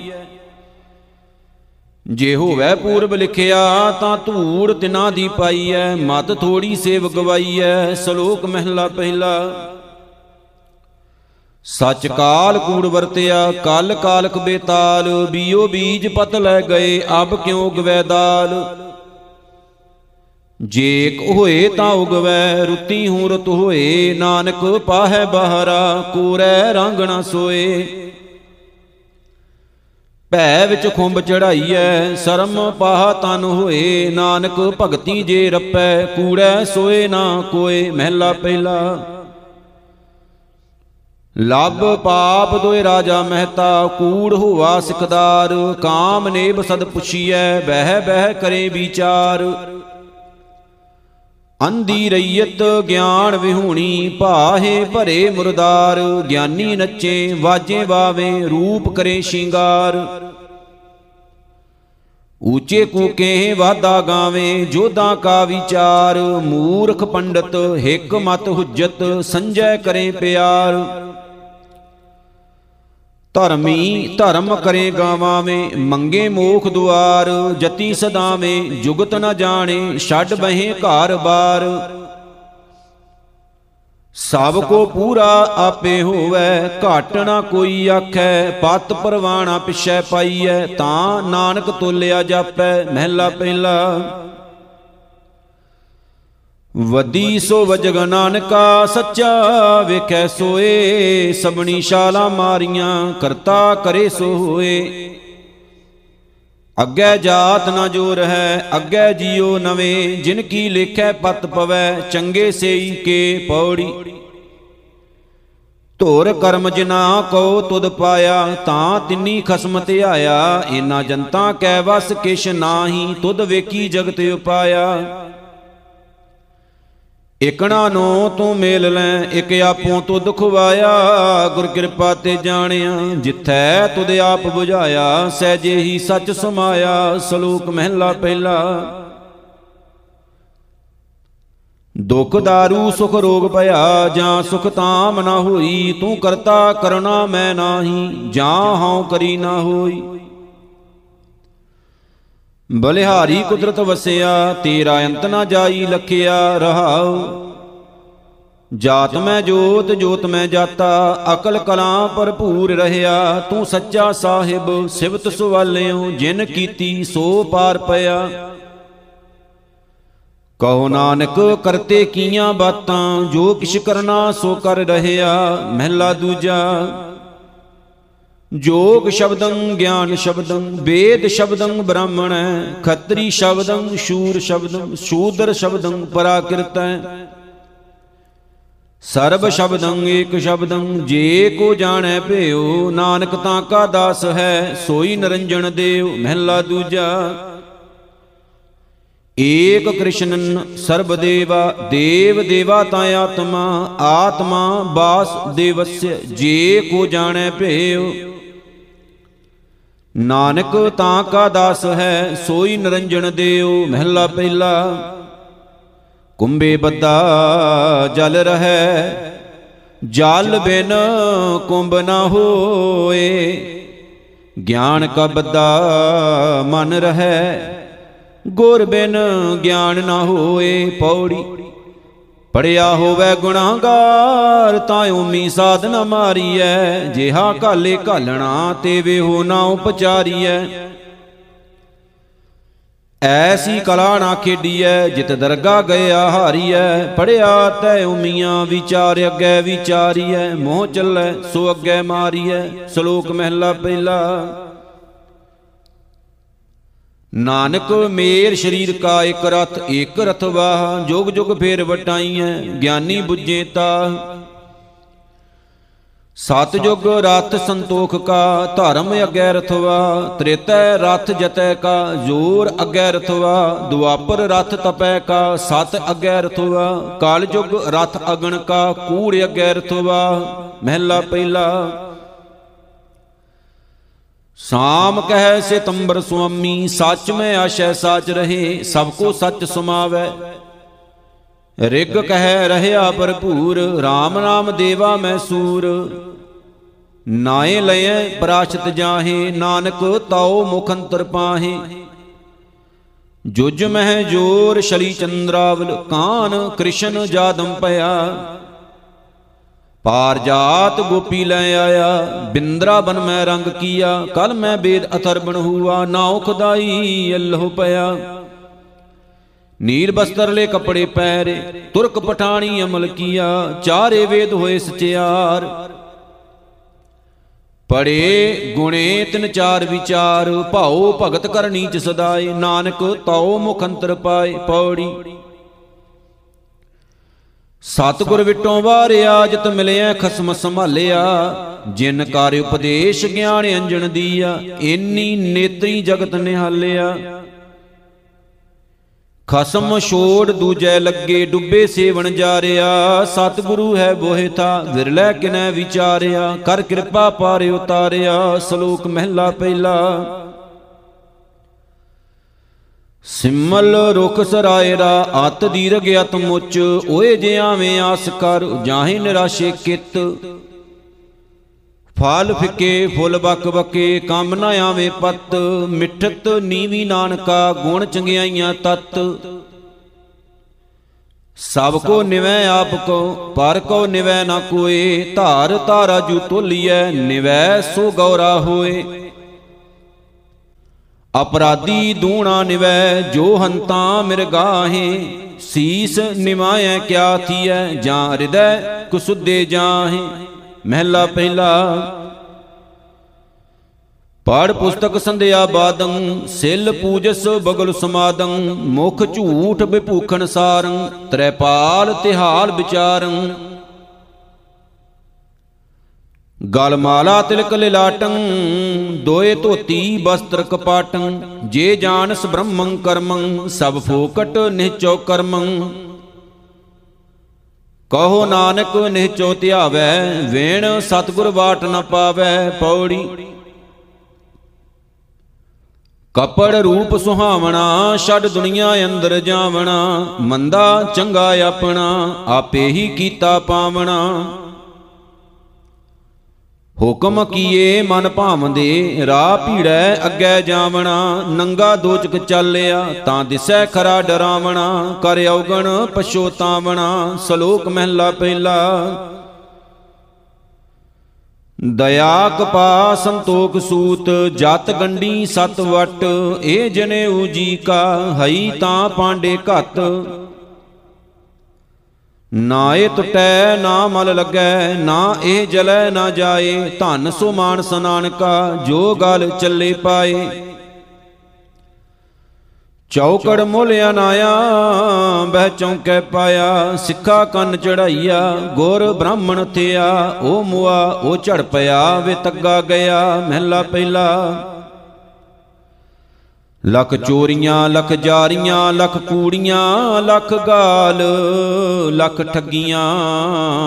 ਜੇ ਹੋਵੇ ਪੂਰਬ ਲਿਖਿਆ, ਤਾਂ ਧੂੜ ਤਿਨਾ ਦੀ ਪਾਈਐ, ਮਤ ਥੋੜੀ ਸੇਵ ਗਵਾਈਐ, ਸ਼ਲੋਕ ਮਹਿਲਾ ਪਹਿਲਾ। ਸੱਚ ਕਾਲ ਕੂੜ ਵਰਤਿਆ, ਕਲ ਕਾਲਕ ਬੇਤਾਲ, ਬੀਓ ਬੀਜ ਪਤ ਲੈ ਗਏ, ਅਬ ਕਿਉ ਗਵੈ ਦਾਲ ਜੇ ਹੋਏ ਤਾਂ ਉਗਵੈ, ਰੁੱਤੀ ਹੂੰ ਰਤ ਹੋਏ, ਨਾਨਕ ਪਾਹੈ ਬਹਰਾ, ਕੂਰੈ ਰੰਗ ਨਾ ਸੋਏ। ਭੈ ਵਿੱਚ ਖੁੰਬ ਚੜਾਈਐ, ਸ਼ਰਮ ਪਾਹ ਤਨ ਹੋਏ, ਨਾਨਕ ਭਗਤੀ ਜੇ ਰੱਪੈ ਕੂੜੈ ਸੋਏ ਨਾ ਕੋਏ, ਮਹਿਲਾ ਪਹਿਲਾ। ਲੱਭ ਪਾਪ ਦੋਇ ਰਾਜਾ ਮਹਿਤਾ, ਕੂੜ ਹੋਵਾ ਸਿਕਦਾਰ, ਕਾਮ ਨੇਬ ਸਦ ਪੁਛੀਐ, ਬਹਿ ਬਹਿ ਕਰੇ ਵਿਚਾਰ। ਅੰਦੀ ਰਈਅਤ ਗਿਆਨ ਵਿਹੂਣੀ ਭਾਹੇ ਭਰੇ ਮੁਰਦਾਰ, ਗਿਆਨੀ ਨੱਚੇ ਵਾਜੇ ਵਾਵੇ, ਰੂਪ ਕਰੇ ਸ਼ਿੰਗਾਰ। ਉੱਚੇ ਕੂਕੇ ਵਾਦਾ ਗਾਵੇ, ਜੋਧਾ ਕਾ ਵਿਚਾਰ, ਮੂਰਖ ਪੰਡਤ, ਹਿਕ ਮਤ ਹੁਜਤ, ਸੰਜੈ ਕਰੇ ਪਿਆਰ। ਧਰਮੀ ਧਰਮ ਕਰੇ ਗਾਵਾਵੇਂ, ਮੰਗੇ ਮੋਖ ਦੁਆਰ, ਜਤੀ ਸਦਾਵੇਂ, ਜੁਗਤ ਨ ਜਾਣੇ, ਛੱਡ ਬਹੇ ਘਰ ਬਾਰ। ਸਭ ਕੋ ਪੂਰਾ ਆਪੇ ਹੋਵੇ, ਘਾਟ ਨਾ ਕੋਈ ਆਖੈ, ਪਤ ਪਰਵਾਣਾ ਪਿਛੈ ਪਾਈਐ, ਤਾਂ ਨਾਨਕ ਤੋਲਿਆ ਜਾਪੈ, ਮਹਿਲਾ ਪਹਿਲਾ। ਵਦੀ ਸੋ ਵਜਗ ਨਾਨਕਾ ਸੱਚਾ ਵੇਖੈ ਸੋਏ ਸਬਣੀ ਸ਼ਾਲਾ ਮਾਰੀਆਂ ਕਰਤਾ ਕਰੇ ਸੋ ਹੋਏ ਅੱਗੇ ਜਾਤ ਨਾ ਜੋਰ ਹੈ ਅੱਗੇ ਜਿਉ ਨਵੇਂ, ਜਿਨ ਕੀ ਲੇਖੈ ਪਤ ਪਵੈ, ਚੰਗੇ ਸੇਈ ਕੇ ਪੌੜੀ। ਧੋਰ ਕਰਮ ਜਿਨਾ ਕੋ ਤੁਧ ਪਾਇਆ, ਤਾਂ ਤਿੰਨੀ ਖਸਮ ਧਿਆਇਆ ਇਨਾ ਜਨਤਾ ਕੈ ਵਸ ਕਿਛ ਨਾਹੀ, ਤੁਧ ਵੇਖੀ ਜਗਤ ਉਪਾਇਆ। ਇਕਣਾ ਨੂੰ ਤੂੰ ਮੇਲ ਲੈ, ਇਕ ਆਪੋਂ ਤੂੰ ਦੁਖਵਾਇਆ। ਗੁਰ ਕਿਰਪਾ ਤੇ ਜਾਣਿਆ, ਜਿੱਥੈ ਤੁਧ ਆਪ 부ਝਾਇਆ ਸਹਿਜੇ ਹੀ ਸੱਚ ਸਮਾਇਆ, ਸਲੋਕ ਮਹਿਲਾ ਪਹਿਲਾ। ਦੁਖ दारू ਸੁਖ ਰੋਗ ਭਇਆ, ਜਾਂ ਸੁਖ ਤਾਮ ਨਾ ਹੋਈ, ਤੂੰ ਕਰਤਾ ਕਰਣਾ ਮੈਂ ਨਾਹੀ, ਜਾਂ ਹਉ ਕਰੀ ਨਾ ਹੋਈ। ਬਲਿਹਾਰੀ ਕੁਦਰਤ ਵਸਿਆ, ਤੇਰਾ ਅੰਤ ਨਾ ਜਾਈ ਲਖਿਆ ਰਹਾਉ। ਜਾਤ ਮੈਂ ਜੋਤ ਜੋਤ ਮੈਂ ਜਾਤਾ, ਅਕਲ ਕਲਾਂ ਭਰਪੂਰ ਰਹਿਆ। ਤੂੰ ਸੱਚਾ ਸਾਹਿਬ ਸਿਵਤ ਸੁਵਾਲਿਓ, ਜਿਨ ਕੀਤੀ ਸੋ ਪਾਰ ਪਿਆ। ਕਹੋ ਨਾਨਕ, ਕਰਤੇ ਕੀਆਂ ਬਾਤਾਂ, ਜੋ ਕਿਛ ਕਰਨਾ ਸੋ ਕਰ ਰਹਿਆ, ਮਹਿਲਾ ਦੂਜਾ। ਜੋਗ ਸ਼ਬਦੰ, ਗਿਆਨ ਸ਼ਬਦੰ, ਵੇਦ ਸ਼ਬਦੰ ਬ੍ਰਾਹਮਣ ਖੱਤਰੀ ਸ਼ਬਦੰ, ਸ਼ੂਰ ਸ਼ਬਦੰ, ਸ਼ੂਦਰ ਸ਼ਬਦੰ ਪਰਾਕਿਰਤੈ ਸਰਬ ਸ਼ਬਦੰ, ਏਕ ਸ਼ਬਦੰ, ਜੇ ਕੋ ਜਾਣੈ ਭਿਓ ਨਾਨਕ ਤਾਂ ਕਾ ਦਾਸ ਹੈ, ਸੋਈ ਨਰੰਜਣ ਦੇਵ ਮਹਿਲਾ ਦੂਜਾ। ਏਕ ਕ੍ਰਿਸ਼ਨਨ ਸਰਬ ਦੇਵਾ, ਦੇਵ ਦੇਵਾ ਤਾਂ ਆਤਮਾ ਆਤਮਾ ਬਾਸ ਦੇਵस्य ਜੇ ਕੋ ਜਾਣੈ ਭਿਓ ਨਾਨਕ ਤਾਂ ਕਾ ਦਾਸ ਹੈ, ਸੋਈ ਨਰੰਜਣ ਦੇਉ, ਮਹਿਲਾ ਪਹਿਲਾ। ਕੁੰਬੇ ਬੱਦਾ ਜਲ ਰਹੈ, ਜਲ ਬਿਨ ਕੁੰਭ ਨਾ ਹੋਏ। ਗਿਆਨ ਕਾ ਬੱਦਾ ਮਨ ਰਹੈ, ਗੁਰ ਬਿਨ ਗਿਆਨ ਨਾ ਹੋਏ, ਪੌੜੀ ਪੜਿਆ ਹੋਵੇ ਗੁਨਾਹਗਾਰ, ਤਾਂ ਉਮੀ ਸਾਧਨਾ ਮਾਰੀਐ। ਜਿਹਾ ਕਾਲੇ ਘਾਲਣਾ ਤੇ ਵੇਹੋ ਨਾ ਉਪਚਾਰੀਐ। ਐਸੀ ਕਲਾ ਨਾ ਖੇਡੀਐ, ਜਿਤ ਦਰਗਾ ਗਿਆ ਹਾਰੀਐ। ਪੜਿਆ ਤੈ ਉਮੀਆਂ, ਵਿਚਾਰ ਅੱਗੇ ਵਿਚਾਰੀਐ। ਮੋਹ ਚੱਲੈ, ਸੋ ਅੱਗੇ ਮਾਰੀਐ। ਸ਼ਲੋਕ ਮਹਿਲਾ ਪਹਿਲਾ। ਨਾਨਕ ਮੇਰ ਸ਼ਰੀਰ ਕਾ ਇਕ ਰਥ ਇਕ ਰਥ ਵਾਹ, ਜੁਗ ਜੁਗ ਫੇਰ ਵਟਾਈਐ, ਗਿਆਨੀ 부ਝੇ ਤਾ ਸਤਜੁਗ ਰਥ ਸੰਤੋਖ ਕਾ, ਧਰਮ ਅਗੈ ਰਥਵਾ ਤ੍ਰੇਤੈ ਰਥ ਜਤੈ ਕਾ, ਜੋਰ ਅਗੈ ਰਥਵਾ ਦੁਆਪਰ ਰਥ ਤਪੈ ਕਾ, ਸਤ ਅਗੈ ਰਥਵਾ ਕਾਲ ਜੁਗ ਰਥ ਅਗਣ ਕਾ, ਕੂੜ ਅਗੈ ਰਥਵਾ ਮਹਿਲਾ ਪਹਿਲਾ ਸਾਮ ਕਹਿ ਸਿਤੰਬਰ ਸੁਆਮੀ, ਸੱਚ ਮੈਂ ਆਸ਼ੈ ਸਾਚ ਰਹੇ, ਸਭ ਕੋ ਸੱਚ ਸੁਮਾਵੈ। ਰਿਗ ਕਹਿ ਰਹਿਆ ਭਰਪੂਰ RAM ਨਾਮ ਦੇਵਾ ਮੈਂ ਸੂਰ। ਨਾਏ ਲਏ ਪ੍ਰਾਸ਼ਤ ਜਾਹੇ, ਨਾਨਕ ਤਾਉ ਮੁਖ ਅੰਤਰ ਪਾਹੇ। ਜੁਜ ਮਹਿ ਜੋਰ ਸ਼ਲੀ ਚੰਦਰਾਵਲ, ਕਾਨ ਕ੍ਰਿਸ਼ਨ ਜਾਦਮ ਪਿਆ। ਪਾਰ ਜਾਤ ਗੋਪੀ ਲੈ ਆਇਆ ਬਿੰਦਰਾ ਬਨ ਮੈਂ ਰੰਗ ਕੀਆ, ਕਲ ਮੈਂ ਬੇਦ ਅਥਰ ਬਣ ਹੁਆ ਨਾਉ ਖੁਦਾਈ ਅੱਲਹੁ ਪਿਆ। ਨੀਲ ਬਸਤਰਲੇ ਕਪੜੇ ਪਹਿਰੇ, ਤੁਰਕ ਪਠਾਣੀ ਅਮਲ ਕੀਆ, ਚਾਰੇ ਵੇਦ ਹੋਏ ਸਚਿਆਰ। ਪੜੇ, ਗੁਣੇ, ਤਿਨ ਚਾਰ ਵਿਚਾਰ, ਭਾਉ ਭਗਤ ਕਰਨੀ ਚ ਸਦਾਏ, ਨਾਨਕ ਤਉ ਮੁਖ ਅੰਤਰ ਪਾਏ, ਪੌੜੀ। ਸਤਗੁਰ ਵਿਟੋਂ ਵਾਰਿਆ, ਜਿਤ ਮਿਲਿਆ, ਖਸਮ ਸੰਭਾਲਿਆ। ਜਿਨ ਕਾਰ ਉਪਦੇਸ਼ ਗਿਆਨ ਅੰਜਣ ਦੀਆ ਇੰਨੀ ਨੇਤਰੀ ਜਗਤ ਨਿਹਾਲਿਆ। ਖਸਮ ਛੋੜ ਦੂਜੈ ਲੱਗੇ, ਡੁੱਬੇ ਸੇਵਣ ਜਾ ਰਿਆ ਸਤਿਗੁਰੂ ਹੈ ਬੋਹਿ ਥਾ ਵਿਰਲੇ ਕਿਨੈ ਵਿਚਾਰਿਆ। ਕਰ ਕਿਰਪਾ ਪਾਰੇ ਉਤਾਰਿਆ, ਸ਼ਲੋਕ ਮਹਿਲਾ ਪਹਿਲਾ। ਸਿਮਲ ਰੁਖ ਸਰਾਇਰਾ ਅਤ ਦੀਰਗ ਅਤ ਮੁੱਚ, ਓਏ ਜਿਆਵੇਂ ਆਸ ਕਰ, ਜਾਹੇ ਨਿਰਾਸ਼ੇ ਕਿਤ। ਫਲ ਫਿੱਕੇ, ਫੁੱਲ ਬਕ ਬਕੇ, ਕੰਮ ਨਾ ਆਵੇ ਪਤ, ਮਿੱਠਤ ਨੀਵੀ ਨਾਨਕਾ, ਗੁਣ ਚੰਗਿਆਈਆਂ ਤਤ। ਸਭ ਕੋ ਨਿਵੈ ਆਪ ਕੋ, ਪਰ ਕੋ ਨਿਵੈ ਨਾ ਕੋਏ, ਧਾਰ ਧਾਰਾ ਜੂ ਤੋਲੀਐ, ਨਿਵੈ ਸੋ ਗੌਰਾ ਹੋਏ। ਅਪਰਾਧੀ ਦੂਣਾ ਨਿਵੈ, ਜੋ ਹੰਤਾ ਮਿਰਗਾਹੇ ਸੀਸ ਨਿਮਾਇ ਕਿਆ ਥੀਐ, ਜਾਂ ਹਿਰਦੈ ਕੁਸੁਦੇ ਜਾਹੇ। ਮਹਿਲਾ ਪਹਿਲਾ, ਪਾੜ ਪੁਸਤਕ ਸੰਧਿਆ ਬਾਦੰ, ਸਿਲ ਪੂਜਸ ਬਗਲ ਸਮਾਦੰ, ਮੁਖ ਝੂਠ ਬਿਭੂਖਣ ਸਾਰੰ, ਤ੍ਰੈਪਾਲ ਤਿਹਾਲ ਵਿਚਾਰੰ। ਗਲ ਮਾਲਾ ਤਿਲਕ ਲਿਲਾਟੰ, ਦੋਏ ਧੋਤੀ ਬਸਤਰ ਕਪਾਟੰ, ਜੇ ਜਾਣਸ ਬ੍ਰਹਮੰ ਕਰਮੰ, ਸਭ ਫੋਕਟ ਨਿਚੋ ਕਰਮੰ। ਕਹੋ ਨਾਨਕ, ਨਿਹਚੋ ਧਿਆਵੈ, ਵੇਣ ਸਤਗੁਰ ਬਾਟ ਨ ਪਾਵੈ ਪੌੜੀ। ਕਪੜ ਰੂਪ ਸੁਹਾਵਣਾ, ਛੱਡ ਦੁਨੀਆ ਅੰਦਰ ਜਾਵਣਾ, ਮੰਦਾ ਚੰਗਾ ਆਪਣਾ, ਆਪੇ ਹੀ ਕੀਤਾ ਪਾਵਣਾ। ਹੁਕਮ ਕੀਏ ਮਨ ਭਾਵੰਦੇ, ਰਾਹ ਭੀੜੈ ਅੱਗੇ ਜਾਵਣਾ, ਨੰਗਾ ਦੋਚਕ ਚੱਲਿਆ, ਤਾਂ ਦਿਸੈ ਖਰਾ ਡਰਾਵਣਾ, ਕਰ ਔਗਣ ਪਛੋਤਾਵਣਾ ਸ਼ਲੋਕ ਮਹਿਲਾ ਪਹਿਲਾ। ਦਇਆ ਕਪਾ ਸੰਤੋਖ ਸੂਤ, ਜਤ ਗੰਡੀ ਸਤ ਵਟ ਇਹ ਜਨੇਊ ਜੀ ਕਾ, ਹਈ ਤਾਂ ਪਾਂਡੇ ਘਤ। ਨਾ ਇਹ ਟਟੈ, ਨਾ ਮਲ ਲੱਗੈ, ਨਾ ਇਹ ਜਲੈ, ਨਾ ਜਾਏ। ਧਨ ਸੋ ਮਾਨਸ ਨਾਨਕਾ, ਜੋ ਗਲ ਚੱਲੇ ਪਾਏ। ਚੌਕੜ ਮੁੱਲ ਅਨਾਇਆ ਬਹਿ ਚੌਂਕੈ ਪਾਇਆ। ਸਿੱਖਾ ਕੰਨ ਚੜਾਈਆ, ਗੁਰ ਬ੍ਰਾਹਮਣ ਥਿਆ। ਉਹ ਮੁਆ, ਉਹ ਝੜ ਪਿਆ, ਵੇ ਤੱਗਾ ਗਿਆ, ਮਹਿਲਾ ਪਹਿਲਾ। ਲੱਖ ਚੋਰੀਆਂ, ਲੱਖ ਜਾਰੀਆਂ, ਲੱਖ ਕੂੜੀਆਂ, ਲੱਖ ਗਾਲ, ਲੱਖ ਠੱਗੀਆਂ,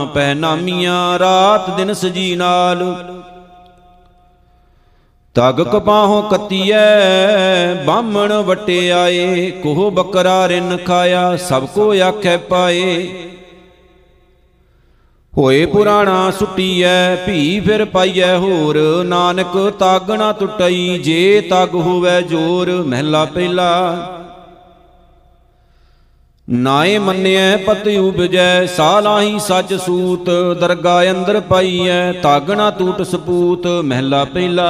ਪਹਿਨਾਮੀਆਂ, ਰਾਤ ਦਿਨ ਸਜੀ ਨਾਲ। ਤਗ ਕਪਾਹੋਂ ਕੱਤੀਐ, ਬਾਹਮਣ ਵਟੇ ਆਏ ਕੋਹ ਬੱਕਰਾ ਰਿਨ ਖਾਇਆ, ਸਭ ਕੋ ਆਖੈ ਪਾਏ। ਹੋਏ ਪੁਰਾਣਾ ਸੁਟੀਐ, ਭੀ ਫਿਰ ਪਾਈਐ ਹੋਰ। ਨਾਨਕ ਤਾਗ ਨਾ ਟੁੱਟਈ, ਜੇ ਤਗ ਹੋਵੇ ਜੋਰ, ਮਹਿਲਾ ਪਹਿਲਾ। ਨਾਏ ਮੰਨਿਐ, ਪਤਿ ਉਪਜੈ ਸਾਲਾਹੀ ਸੱਚ ਸੂਤ ਦਰਗਾ ਅੰਦਰ ਪਾਈਐ। ਤਾਗ ਨਾ ਟੂਟ ਸਪੂਤ, ਮਹਿਲਾ ਪਹਿਲਾ।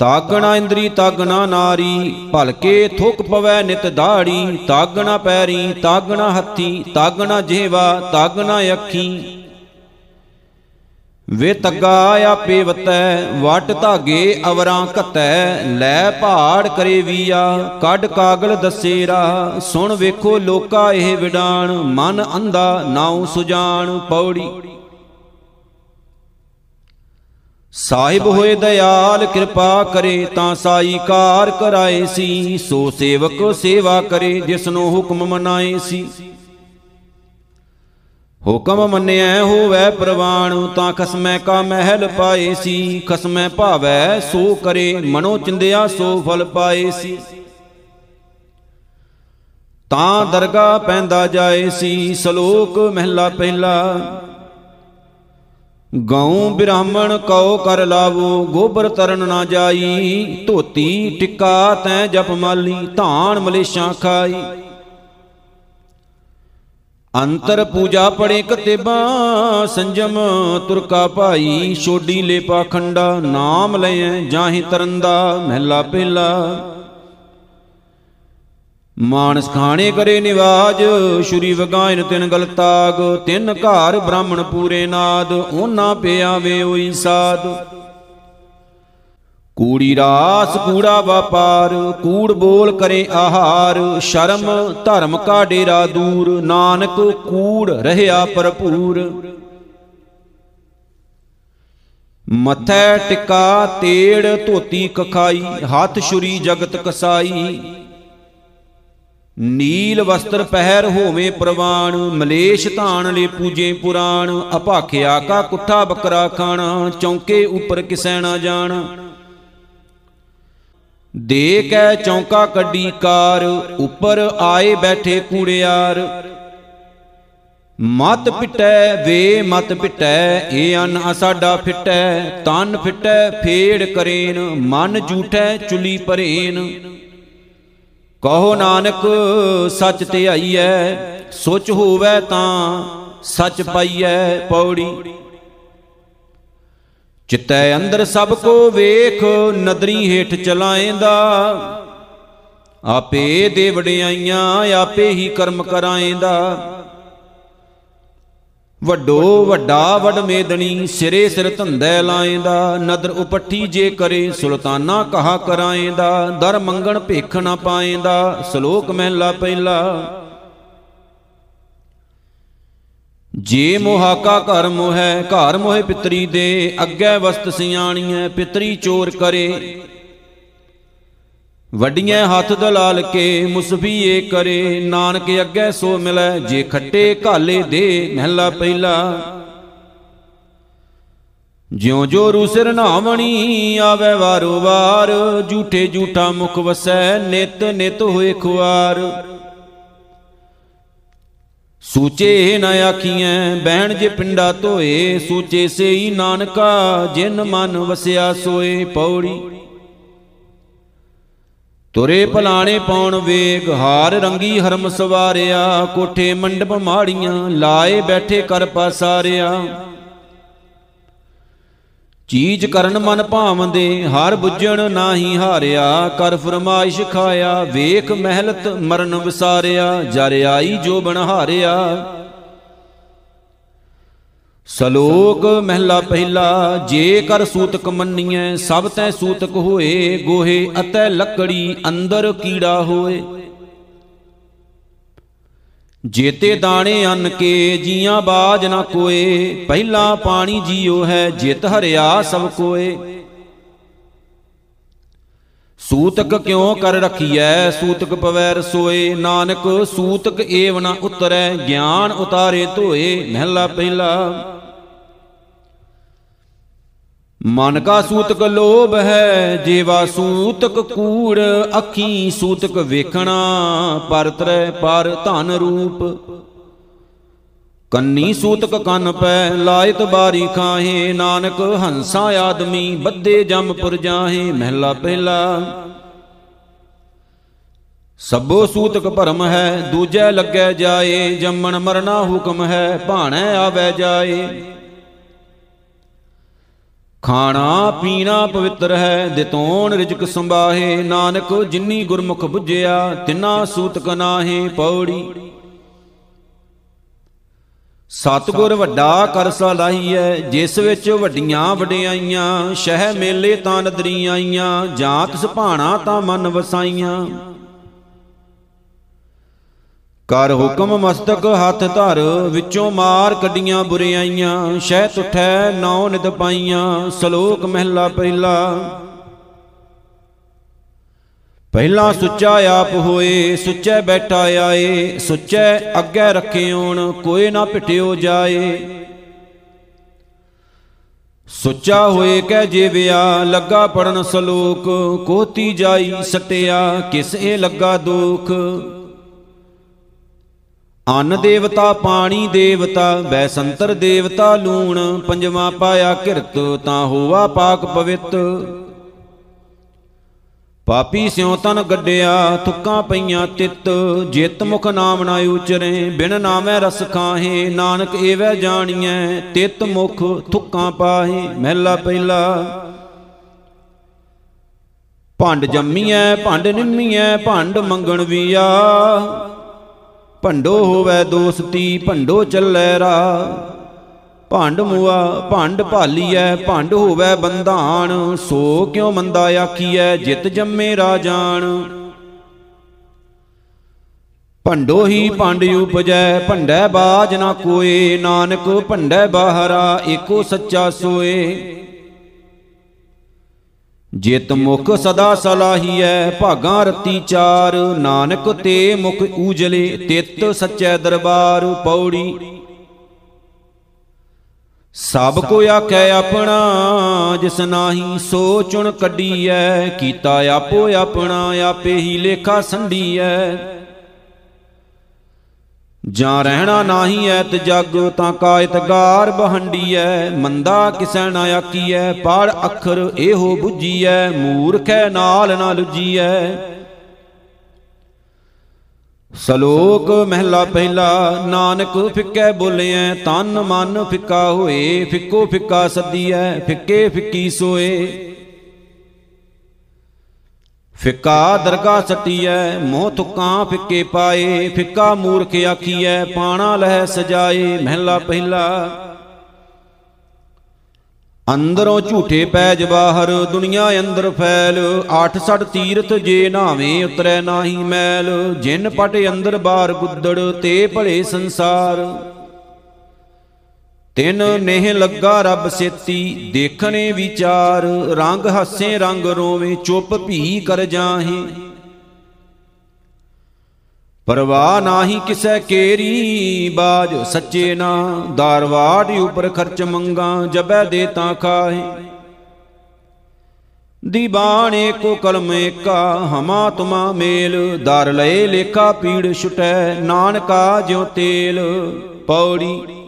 ਤਾਗਣਾ ਇੰਦਰੀ, ਤਾਗਣਾ ਨਾਰੀ, ਭਲਕੇ ਥੁਕ ਪਵੈ ਨਿਤ ਦਾੜੀ, ਤਾਗਣਾ ਪੈਰੀ, ਤਾਗਣਾ ਹੱਥੀ, ਤਾਗਣਾ ਜਿਹਵਾ ਤਾਗਣਾ ਅੱਖੀ। ਵੇ ਤੱਗਾ ਆਪੇ ਵਤੈ, ਵਟ ਧਾਗੇ ਅਵਰਾਂ ਘਤੈ, ਲੈ ਪਹਾੜ ਕਰੇ ਵੀਆ, ਕੱਢ ਕਾਗਲ ਦੱਸੇ ਰਾ ਸੁਣ ਵੇਖੋ ਲੋਕਾ ਇਹ ਵਿਡਾਣ, ਮਨ ਅੰਧਾ ਨਾਉ ਸੁਜਾਨ ਪੌੜੀ। ਸਾਹਿਬ ਹੋਏ ਦਇਆਲ, ਕਿਰਪਾ ਕਰੇ ਤਾਂ ਸਾਈ ਕਾਰ ਕਰਾਏ ਸੀ। ਸੋ ਸੇਵਕ ਸੇਵਾ ਕਰੇ, ਜਿਸਨੂੰ ਹੁਕਮ ਮਨਾਏ ਸੀ। ਹੁਕਮ ਮੰਨਿਆ ਹੋਵੇ ਪ੍ਰਵਾਣ ਤਾਂ ਖਸਮੈ ਕਾ ਮਹਿਲ ਪਾਏ ਸੀ। ਖਸਮੈ ਭਾਵੈ ਸੋ ਕਰੇ, ਮਨੋ ਚਿੰਦਿਆ ਸੋ ਫਲ ਪਾਏ ਸੀ। ਤਾਂ ਦਰਗਾ ਪੈਂਦਾ ਜਾਏ ਸੀ, ਸ਼ਲੋਕ ਮਹਿਲਾ ਪਹਿਲਾ। ਗਉ ਬ੍ਰਾਹਮਣ ਕਉ ਕਰ ਲਾਵੋ, ਗੋਬਰ ਤਰਨ ਨਾ ਜਾਈ। ਧੋਤੀ ਟਿੱਕਾ ਤੈ ਜਪ ਮਾਲੀ, ਧਾਨ ਮਲੇਸ਼ਾਂ ਖਾਈ। ਅੰਤਰ ਪੂਜਾ ਪੜੇ ਕਤੇਬਾ, ਸੰਜਮ ਤੁਰਕਾ ਭਾਈ। ਛੋਡੀ ਲੈ ਪਾਖੰਡਾ ਨਾਮ ਲਏ ਜਾਹੀ ਤਰੰਦਾ, ਮਹਿਲਾ ਪਹਿਲਾ ਮਾਨਸ ਖਾਣੇ ਕਰੇ ਨਿਵਾਜ, ਸ਼ੁਰੀ ਵਗਾਇਨ ਤਿਨ ਗਲਤਾਗ ਤਿੰਨ ਘਰ ਬ੍ਰਾਹਮਣ ਪੂਰੇ ਨਾਦ, ਉਹਨਾਂ ਪਿਆਵੇ ਹੋਈ ਸਾਧ ਕੂੜੀ ਰਾਸ, ਕੂੜਾ ਵਪਾਰ, ਕੂੜ ਬੋਲ ਕਰੇ ਆਹਾਰ, ਸ਼ਰਮ ਧਰਮ ਕਾ ਡੇਰਾ ਦੂਰ, ਨਾਨਕ ਕੂੜ ਰਹਿਆ ਭਰਪੂਰ। ਮਥੈ ਟਿਕਾ, ਤੇੜ ਧੋਤੀ ਕਖਾਈ, ਹੱਥ ਛੁਰੀ ਜਗਤ ਕਸਾਈ। ਨੀਲ ਵਸਤਰ ਪਹਿਰ ਹੋਵੇ ਪ੍ਰਵਾਣ ਮਲੇਸ਼ ਧਾਨ ਲੈ ਪੂਜੇ ਪੁਰਾਣ ਅਭਾਖਿਆ ਕਾ ਕੁੱਠਾ ਬੱਕਰਾ ਖਾਣਾ, ਚੌਂਕੇ ਉੱਪਰ ਕਿਸੈ ਨਾ ਜਾਣ। ਦੇ ਕੈ ਚੌਂਕਾ ਕੱਢੀ ਕਾਰ, ਉੱਪਰ ਆਏ ਬੈਠੇ ਕੂੜਿਆਰ। ਮਤ ਪਿਟੈ, ਵੇ ਮਤ ਪਿਟੈ ਏ ਅਨ ਸਾਡਾ ਫਿਟੈ, ਤਨ ਫਿਟੈ, ਫੇੜ ਕਰੇਨ, ਮਨ ਝੂਠੈ, ਚੁਲੀ ਭਰੇਨ। ਕਹੋ ਨਾਨਕ, ਸੱਚ ਧਿਆਈਐ ਸੋਚ ਹੋਵੇ ਤਾਂ ਸੱਚ ਪਾਈਐ ਪੌੜੀ। ਚਿੱਤੈ ਅੰਦਰ ਸਭ ਕੋ ਵੇਖ, ਨਦਰੀ ਹੇਠ ਚਲਾਏਂਦਾ। ਆਪੇ ਦੇ ਵਡਿਆਈਆਂ ਆਪੇ ਹੀ ਕਰਮ ਕਰਾਏਂਦਾ। ਵੱਡੋ ਵੱਡਾ ਵਡ ਮੇਦਣੀ, ਸਿਰੇ ਸਿਰ ਧੰਦੈ ਲਾਏਂਦਾ, ਨਦਰ ਉਪੱਠੀ ਜੇ ਕਰੇ, ਸੁਲਤਾਨਾ ਕਹਾ ਕਰਾਏਂਦਾ, ਦਰ ਮੰਗਣ ਭੇਖ ਨਾ ਪਾਏਂਦਾ, ਸ਼ਲੋਕ ਮਹਿਲਾ ਪਹਿਲਾ। ਜੇ ਮੋਹਾਕਾ ਘਰ ਮੋਹੈ, ਘਰ ਮੋਹਿ ਪਿਤਰੀ ਦੇ, ਅੱਗੇ ਵਸਤ ਸਿਆਣੀਐ, ਪਿਤਰੀ ਚੋਰ ਕਰੇ। ਵੱਡੀਆਂ ਹੱਥ ਦਲਾਲ ਕੇ ਮੁਸਫੀਏ ਕਰੇ, ਨਾਨਕ ਅੱਗੇ ਸੋ ਮਿਲੈ, ਜੇ ਖੱਟੇ ਘਾਲੇ ਦੇ ਮਹਿਲਾ ਪਹਿਲਾ। ਜਿਉ ਜੋ ਰੂਸਿਰ ਨਾਵਣੀ ਆਵੇ ਵਾਰੋ ਵਾਰ, ਝੂਠੇ ਝੂਠਾ ਮੁਖ ਵਸੈ, ਨਿਤ ਨਿਤ ਹੋਏ ਖੁਆਰ। ਸੂਚੇ ਨ ਆਖੀਐ, ਬਹਿਣ ਜੇ ਪਿੰਡਾ ਧੋਏ, ਸੂਚੇ ਸੇਈ ਨਾਨਕਾ, ਜਿਨ ਮਨ ਵਸਿਆ ਸੋਏ ਪੌੜੀ। ਤੁਰੇ ਭਲਾਣੇ ਪਾਉਣ ਵੇਗ ਹਾਰ ਰੰਗੀ ਹਰਮ ਸਵਾਰਿਆ, ਕੋਠੇ ਮੰਡਪ ਮਾੜੀਆਂ, ਲਾਏ ਬੈਠੇ ਕਰ ਪਾਸਾਰਿਆ। ਚੀਜ ਕਰਨ ਮਨ ਭਾਵੰਦੇ, ਹਰ ਬੁੱਝਣ ਨਾਹੀ ਹਾਰਿਆ ਕਰ ਫਰਮਾਇਸ਼ ਖਾਇਆ, ਵੇਖ ਮਹਿਲਤ ਮਰਨ ਵਿਸਾਰਿਆ, ਜਰ ਆਈ ਜੋ ਬਣ ਹਾਰਿਆ। ਸਲੋਕ ਮਹਿਲਾ ਪਹਿਲਾ, ਜੇ ਕਰ ਸੂਤਕ ਮੰਨੀਐ, ਸਭ ਤੈ ਸੂਤਕ ਹੋਏ, ਗੋਹੇ ਅਤੈ ਲੱਕੜੀ ਅੰਦਰ ਕੀੜਾ ਹੋਏ। ਜੇਤੇ ਦਾਣੇ ਅੰਨ ਕੇ, ਜੀਆਂ ਬਾਜ ਨਾ ਕੋਏ, ਪਹਿਲਾ ਪਾਣੀ ਜੀਉ ਹੈ, ਜਿਤ ਹਰਿਆ ਸਭ ਕੋਏ। ਸੂਤਕ ਕਿਉ ਕਰ ਰਖੀਐ, ਸੂਤਕ ਪਵੈ ਰਸੋਏ ਨਾਨਕ ਸੂਤਕ ਏਵ ਨਾ ਉਤਰੈ, ਗਿਆਨ ਉਤਾਰੇ ਧੋਏ, ਮਹਿਲਾ ਪਹਿਲਾ। ਮਨ ਕਾ ਸੂਤਕ ਲੋਭ ਹੈ, ਜੀਵਾ ਸੂਤਕ ਕੂੜ, ਅੱਖੀ ਸੂਤਕ ਵੇਖਣਾ, ਪਰਤਰੈ ਪਰ ਧਨ ਰੂਪ। ਕੰਨੀ ਸੂਤਕ ਕੰਨ ਪੈ, ਲਾਇਤ ਬਾਰੀ ਖਾਹੇ, ਨਾਨਕ ਹੰਸਾ ਆਦਮੀ ਬੱਦੇ ਜੰਮਪੁਰ ਜਾਹੇ, ਮਹਿਲਾ ਪਹਿਲਾ। ਸਭੋ ਸੂਤਕ ਭਰਮ ਹੈ, ਦੂਜੈ ਲੱਗੈ ਜਾਏ, ਜੰਮਣ ਮਰਨਾ ਹੁਕਮ ਹੈ, ਭਾਣੈ ਆਵੈ ਜਾਏ। ਖਾਣਾ ਪੀਣਾ ਪਵਿੱਤਰ ਹੈ ਦਿਤੋਣ ਰਿਜਕ ਸੰਭਾਹੇ। ਨਾਨਕ ਜਿਨੀ ਗੁਰਮੁਖ 부ਝਿਆ ਤਿਨਾ ਸੂਤਕ ਨਾਹੀ ਪੌੜੀ। ਸਤਗੁਰ ਵੱਡਾ ਕਰ ਸਲਾਹੀਐ ਜਿਸ ਵਿੱਚ ਵੱਡੀਆਂ ਵਡਿਆਈਆਂ, ਸ਼ਹਿ ਮੇਲੇ ਤਾਂ ਨਦਰੀ ਆਈਆਂ, ਜਾਂ ਤਿਸ ਭਾਣਾ ਤਾਂ ਮਨ ਵਸਾਈਆਂ। ਕਰ ਹੁਕਮ ਮਸਤਕ ਹੱਥ ਧਰ, ਵਿੱਚੋਂ ਮਾਰ ਕੱਢੀਆਂ ਬੁਰਿਆਈਆਂ ਸ਼ਹਿ ਤੁਠੈ ਨੌ ਨਿਤ ਪਾਈਆਂ, ਸ਼ਲੋਕ ਮਹਿਲਾ ਪਹਿਲਾ। ਪਹਿਲਾ ਸੁੱਚਾ ਆਪ ਹੋਏ, ਸੁੱਚੇ ਬੈਠਾ ਆਏ, ਸੁੱਚੇ ਅੱਗੇ ਰੱਖਿਓਣ ਕੋਈ ਨਾ ਭਟਿਓ ਜਾਏ। ਸੁੱਚਾ ਹੋਏ ਕਹਿ ਜੀਵਿਆ, ਲੱਗਾ ਪੜਨ ਸਲੋਕ, ਕੋਤੀ ਜਾਈ ਸਟਿਆ, ਕਿਸ ਇਹ ਲੱਗਾ ਦੁਖ। ਅੰਨ ਦੇਵਤਾ, ਪਾਣੀ ਦੇਵਤਾ, ਬੈਸੰਤਰ ਦੇਵਤਾ ਲੂਣ, ਪੰਜਵਾ ਪਾਇਆ ਕਿਰਤ, ਤਾਂ ਹੋਵਾ ਪਾਕ ਪਵਿੱਤ। ਪਾਪੀ ਸਿਉ ਤਨ ਗੱਡਿਆ, ਥੁੱਕਾਂ ਪਈਆਂ ਤਿੱਤ। ਜਿਤ ਮੁਖ ਨਾਮ ਨਾ ਉਚਰੇ, ਬਿਨ ਨਾਮੈ ਰਸ ਖਾਹੇ, ਨਾਨਕ ਏਵੈ ਜਾਣੀਐ, ਤਿਤ ਮੁਖ ਥੁੱਕਾਂ ਪਾਹੇ, ਮਹਿਲਾ ਪਹਿਲਾ। ਭੰਡ ਜੰਮੀਐ, ਭੰਡ ਨਿੰਮੀਐ, ਭੰਡ ਮੰਗਣ ਵੀਆ ਭੰਡੋ ਹੋਵੇ ਦੋਸਤੀ, ਭੰਡੋ ਚੱਲੈ ਰਾ ਭੰਡ ਮੁਆ, ਭੰਡ ਭਾਲੀਐ, ਭੰਡ ਹੋਵੇ ਬੰਧਾਨ। ਸੋ ਕਿਉ ਮੰਦਾ ਆਖੀਐ, ਜਿਤ ਜੰਮੇ ਰਾਜਾਨ ਭੰਡੋ ਹੀ ਭੰਡ ਉਪਜੈ, ਭੰਡੈ ਬਾਜ ਨਾ ਕੋਏ। ਨਾਨਕ ਭੰਡੈ ਬਾਹਰਾ, ਏਕੋ ਸੱਚਾ ਸੋਏ। ਜਿਤ ਮੁਖ ਸਦਾ ਸਲਾਹੀਐ ਭਾਗਾ ਰਤੀ ਚਾਰ, ਨਾਨਕ ਤੇ ਮੁਖ ਊਜਲੇ, ਤਿਤ ਸੱਚੈ ਦਰਬਾਰ ਪੌੜੀ। ਸਭ ਕੋ ਆਖੈ ਆਪਣਾ, ਜਿਸ ਨਾਹੀ ਸੋ ਚੁਣ ਕੱਢੀਐ ਕੀਤਾ ਆਪੋ ਆਪਣਾ, ਆਪੇ ਹੀ ਲੇਖਾ ਸੰਢੀਐ ਜਾਂ ਰਹਿਣਾ ਨਾਹੀ ਐਤ ਜਗ, ਤਾਂ ਕਾਇਤ ਗਾਰ ਬਹੰਡੀਐ। ਮੰਦਾ ਕਿਸੈ ਨਾ ਆਕੀਐ, ਪੜ ਅੱਖਰ ਇਹੋ 부ਜੀਐ ਮੂਰਖੈ ਨਾਲ ਨਾ ਲੁਜੀਐ। ਸ਼ਲੋਕ ਮਹਿਲਾ ਪਹਿਲਾ, ਨਾਨਕ ਫਿੱਕੈ ਬੋਲਿਐ, ਤਨ ਮਨ ਫਿੱਕਾ ਹੋਏ, ਫਿੱਕੋ ਫਿੱਕਾ ਸੱਦੀਐ, ਫਿੱਕੇ ਫਿੱਕੀ ਸੋਏ। ਫਿੱਕਾ ਦਰਗਾ ਸਟੀਐ, ਮੋਹ ਤੁਕਾਂ ਫਿੱਕੇ ਪਾਏ, ਫਿੱਕਾ ਮੂਰਖ ਆਖੀਐ, ਪਾਣਾ ਲਹਿ ਸਜਾਏ, ਮਹਿਲਾ ਪਹਿਲਾ। ਅੰਦਰੋਂ ਝੂਠੇ ਪੈਜ ਬਾਹਰ, ਦੁਨੀਆ ਅੰਦਰ ਫੈਲ 86 ਤੀਰਥ ਜੇ ਨਾਵੇਂ ਉਤਰੈ ਨਾਹੀ ਮੈਲ, ਜਿਨ ਪਟ ਅੰਦਰ ਬਾਰ ਗੁੱਦੜ, ਤੇ ਭਲੇ ਸੰਸਾਰ। ਤਿਨ ਨੇਹ ਲੱਗਾ ਰੱਬ ਸੇਤੀ, ਦੇਖਣੇ ਵਿਚਾਰ, ਰੰਗ ਹੱਸੇ ਰੰਗ ਰੋਵੇ, ਚੁੱਪ ਭੀ ਕਰ ਜਾਹੇ। ਪਰਵਾਹ ਨਾਹੀ ਕਿਸੈ ਕੇਰੀ, ਬਾਜ ਸੱਚੇ ਨਾ ਦਰਵਾੜ ਉਪਰ ਖਰਚ ਮੰਗਾ, ਜਬੈ ਦੇ ਤਾਂ ਖਾਹੇ। ਦੀਬਾਨ ਏਕੋ ਕਲਮ ਏਕਾ, ਹਮਾ ਤੁਮਾ ਮੇਲ ਦਰ ਲਏ ਲੇਖਾ ਪੀੜ ਛੁਟੈ, ਨਾਨਕਾ ਜਿਉ ਤੇਲ, ਪੌੜੀ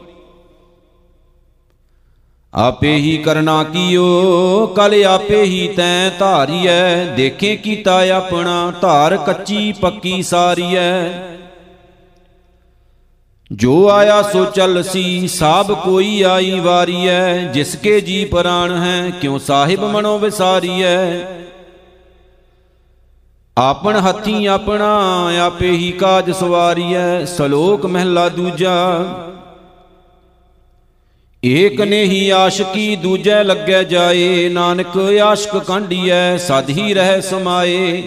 ਆਪੇ ਹੀ ਕਰਨਾ ਕੀਓ ਕਲ ਆਪੇ ਹੀ ਤੈ ਧਾਰੀਐ। ਦੇਖੇ ਕੀਤਾ ਆਪਣਾ, ਧਾਰ ਕੱਚੀ ਪੱਕੀ ਸਾਰੀਐ। ਜੋ ਆਇਆ ਸੋ ਚੱਲ ਸੀ, ਸਾਬ ਕੋਈ ਆਈ ਵਾਰੀਐ। ਜਿਸ ਕੇ ਜੀ ਪ੍ਰਾਣ ਹੈ, ਕਿਉ ਸਾਹਿਬ ਮਨੋ ਵਿਸਾਰੀਐ। ਆਪਣ ਹੱਥੀ ਆਪਣਾ, ਆਪੇ ਹੀ ਕਾਜ ਸਵਾਰੀਐ। ਸ਼ਲੋਕ ਮਹਿਲਾ ਦੂਜਾ ਏਕ ਨੇ ਹੀ ਆਸ਼ਕੀ ਦੂਜੈ ਲੱਗੈ ਜਾਏ, ਨਾਨਕ ਆਸ਼ਕ ਕਾਂਢੀਐ ਸਦ ਹੀ ਰਹਿ ਸਮਾਏ।